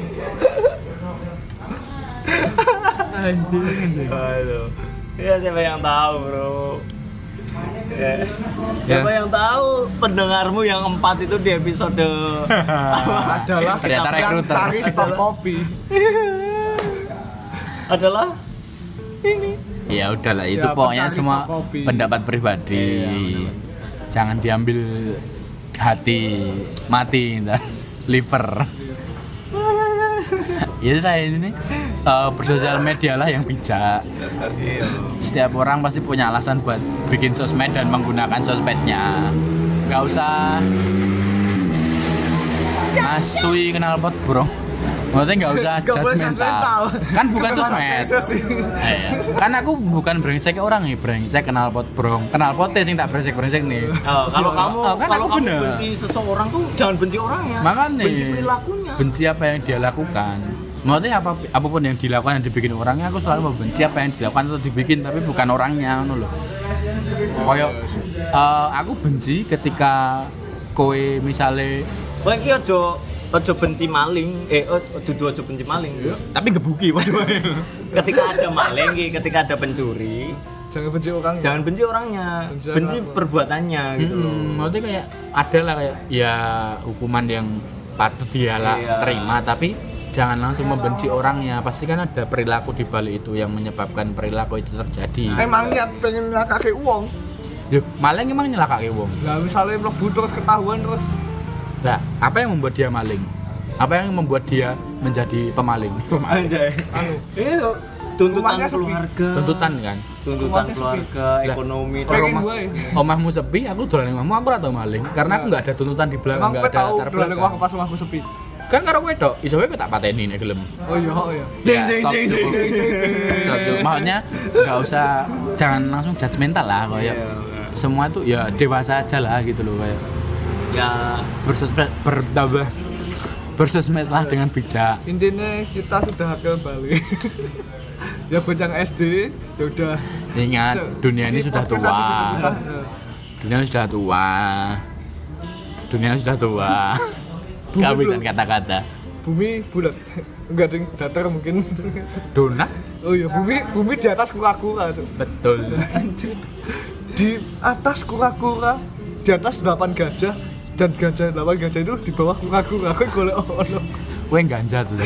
anjing anjing Aduh. Ya siapa yang tahu bro Ya. Siapa yang tahu pendengarmu yang empat itu di episode adalah Ternyata rekruter. cari stok kopi adalah Ya udahlah itu Ya, pokoknya semua pendapat pribadi. Jangan diambil hati mati liver. Ya saya ini eh, bersosial media lah yang bijak. Setiap orang pasti punya alasan buat bikin sosmed dan menggunakan sosmednya. Gak usah ngasui kenal pot bro. Maksudnya nggak usah Nggak judgmental. Kan bukan sosmed. Iya. Kan aku bukan brengsek orang nih, brengsek kenal pot brong. Kenal pot sing tak brengsek-brengsek nih. Oh, kalau kamu Oh, kan kalau aku kamu bener. benci seseorang tuh jangan benci orangnya Makanya benci perilakunya benci apa yang dia lakukan. Maksudnya apa apa pun yang dilakukan yang dibikin orangnya aku selalu membenci apa yang dilakukan atau dibikin tapi bukan orangnya ngono loh. Koyo eh, aku benci ketika kowe misale Kowe iki aja aja benci maling eh oh, dudu aja benci maling tapi gebuki waduh. ketika ada maling ketika ada pencuri jangan benci orang jangan benci orangnya Benci benci apa? perbuatannya gitu loh Hmm, maksudnya kayak ada lah kayak ya hukuman yang patut dia lah Iya. terima tapi jangan langsung membenci orangnya pasti kan ada perilaku di balik itu yang menyebabkan perilaku itu terjadi emang niat pengen nakake uang Yuk, maling emang nyelakake wong nah misalnya mlebu terus ketahuan terus Lah, apa yang membuat dia maling? Apa yang membuat dia menjadi pemaling? Pemaling. anjay anu itu tuntutan keluarga Tuntutan kan. tuntutan keluarga Lah, ekonomi Rumah, gue. omahmu sepi, aku dolan omahmu, aku ora tau maling karena aku nggak ada tuntutan di belakang, nggak ada tahu latar bulan aku belakang. pas rumahku sepi Kan karo kowe tok, iso kowe tak pateni nek gelem. oh iya oh iya. Ya, stop. dulu. Stop dulu. Maksudnya nggak usah jangan langsung judgmental lah kayak Iya, semua tuh ya dewasa aja lah gitu loh kayak ya bersosmed bertambah bersosmed lah dengan bijak. Intinya kita sudah akil balik ya buat yang SD ya udah. Ingat Se- dunia ini sudah tua. dunia sudah tua. Dunia sudah tua kehabisan kata-kata. bumi bulat. Enggak ding datar mungkin. Donat? Oh iya bumi bumi di atas kura-kura betul. Di atas kura-kura di atas 8 gajah dan gajah 8 gajah itu di bawah kura-kura. Aku golek ono. Kue ganja tuh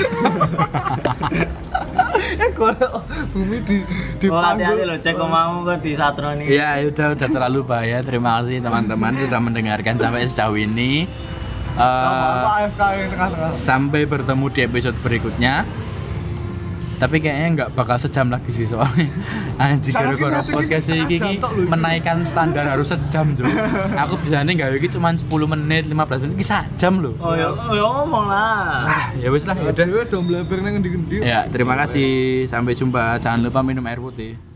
eh golek bumi di di oh hati-hati loh cek mau ke di Satro nih ya udah udah terlalu bahaya. Terima kasih teman-teman sudah mendengarkan sampai sejauh ini Tengah-tengah? sampai bertemu di episode berikutnya. Tapi kayaknya nggak bakal sejam lagi sih soalnya. Anjing gara-gara podcast ini lho. menaikkan standar harus sejam tuh aku bisa nih nggak cuma 10 menit 15 menit bisa jam loh oh ya oh ya ngomong lah. Ah, ya wes lah ya udah. Ya terima kasih. Sampai jumpa. Jangan lupa minum air putih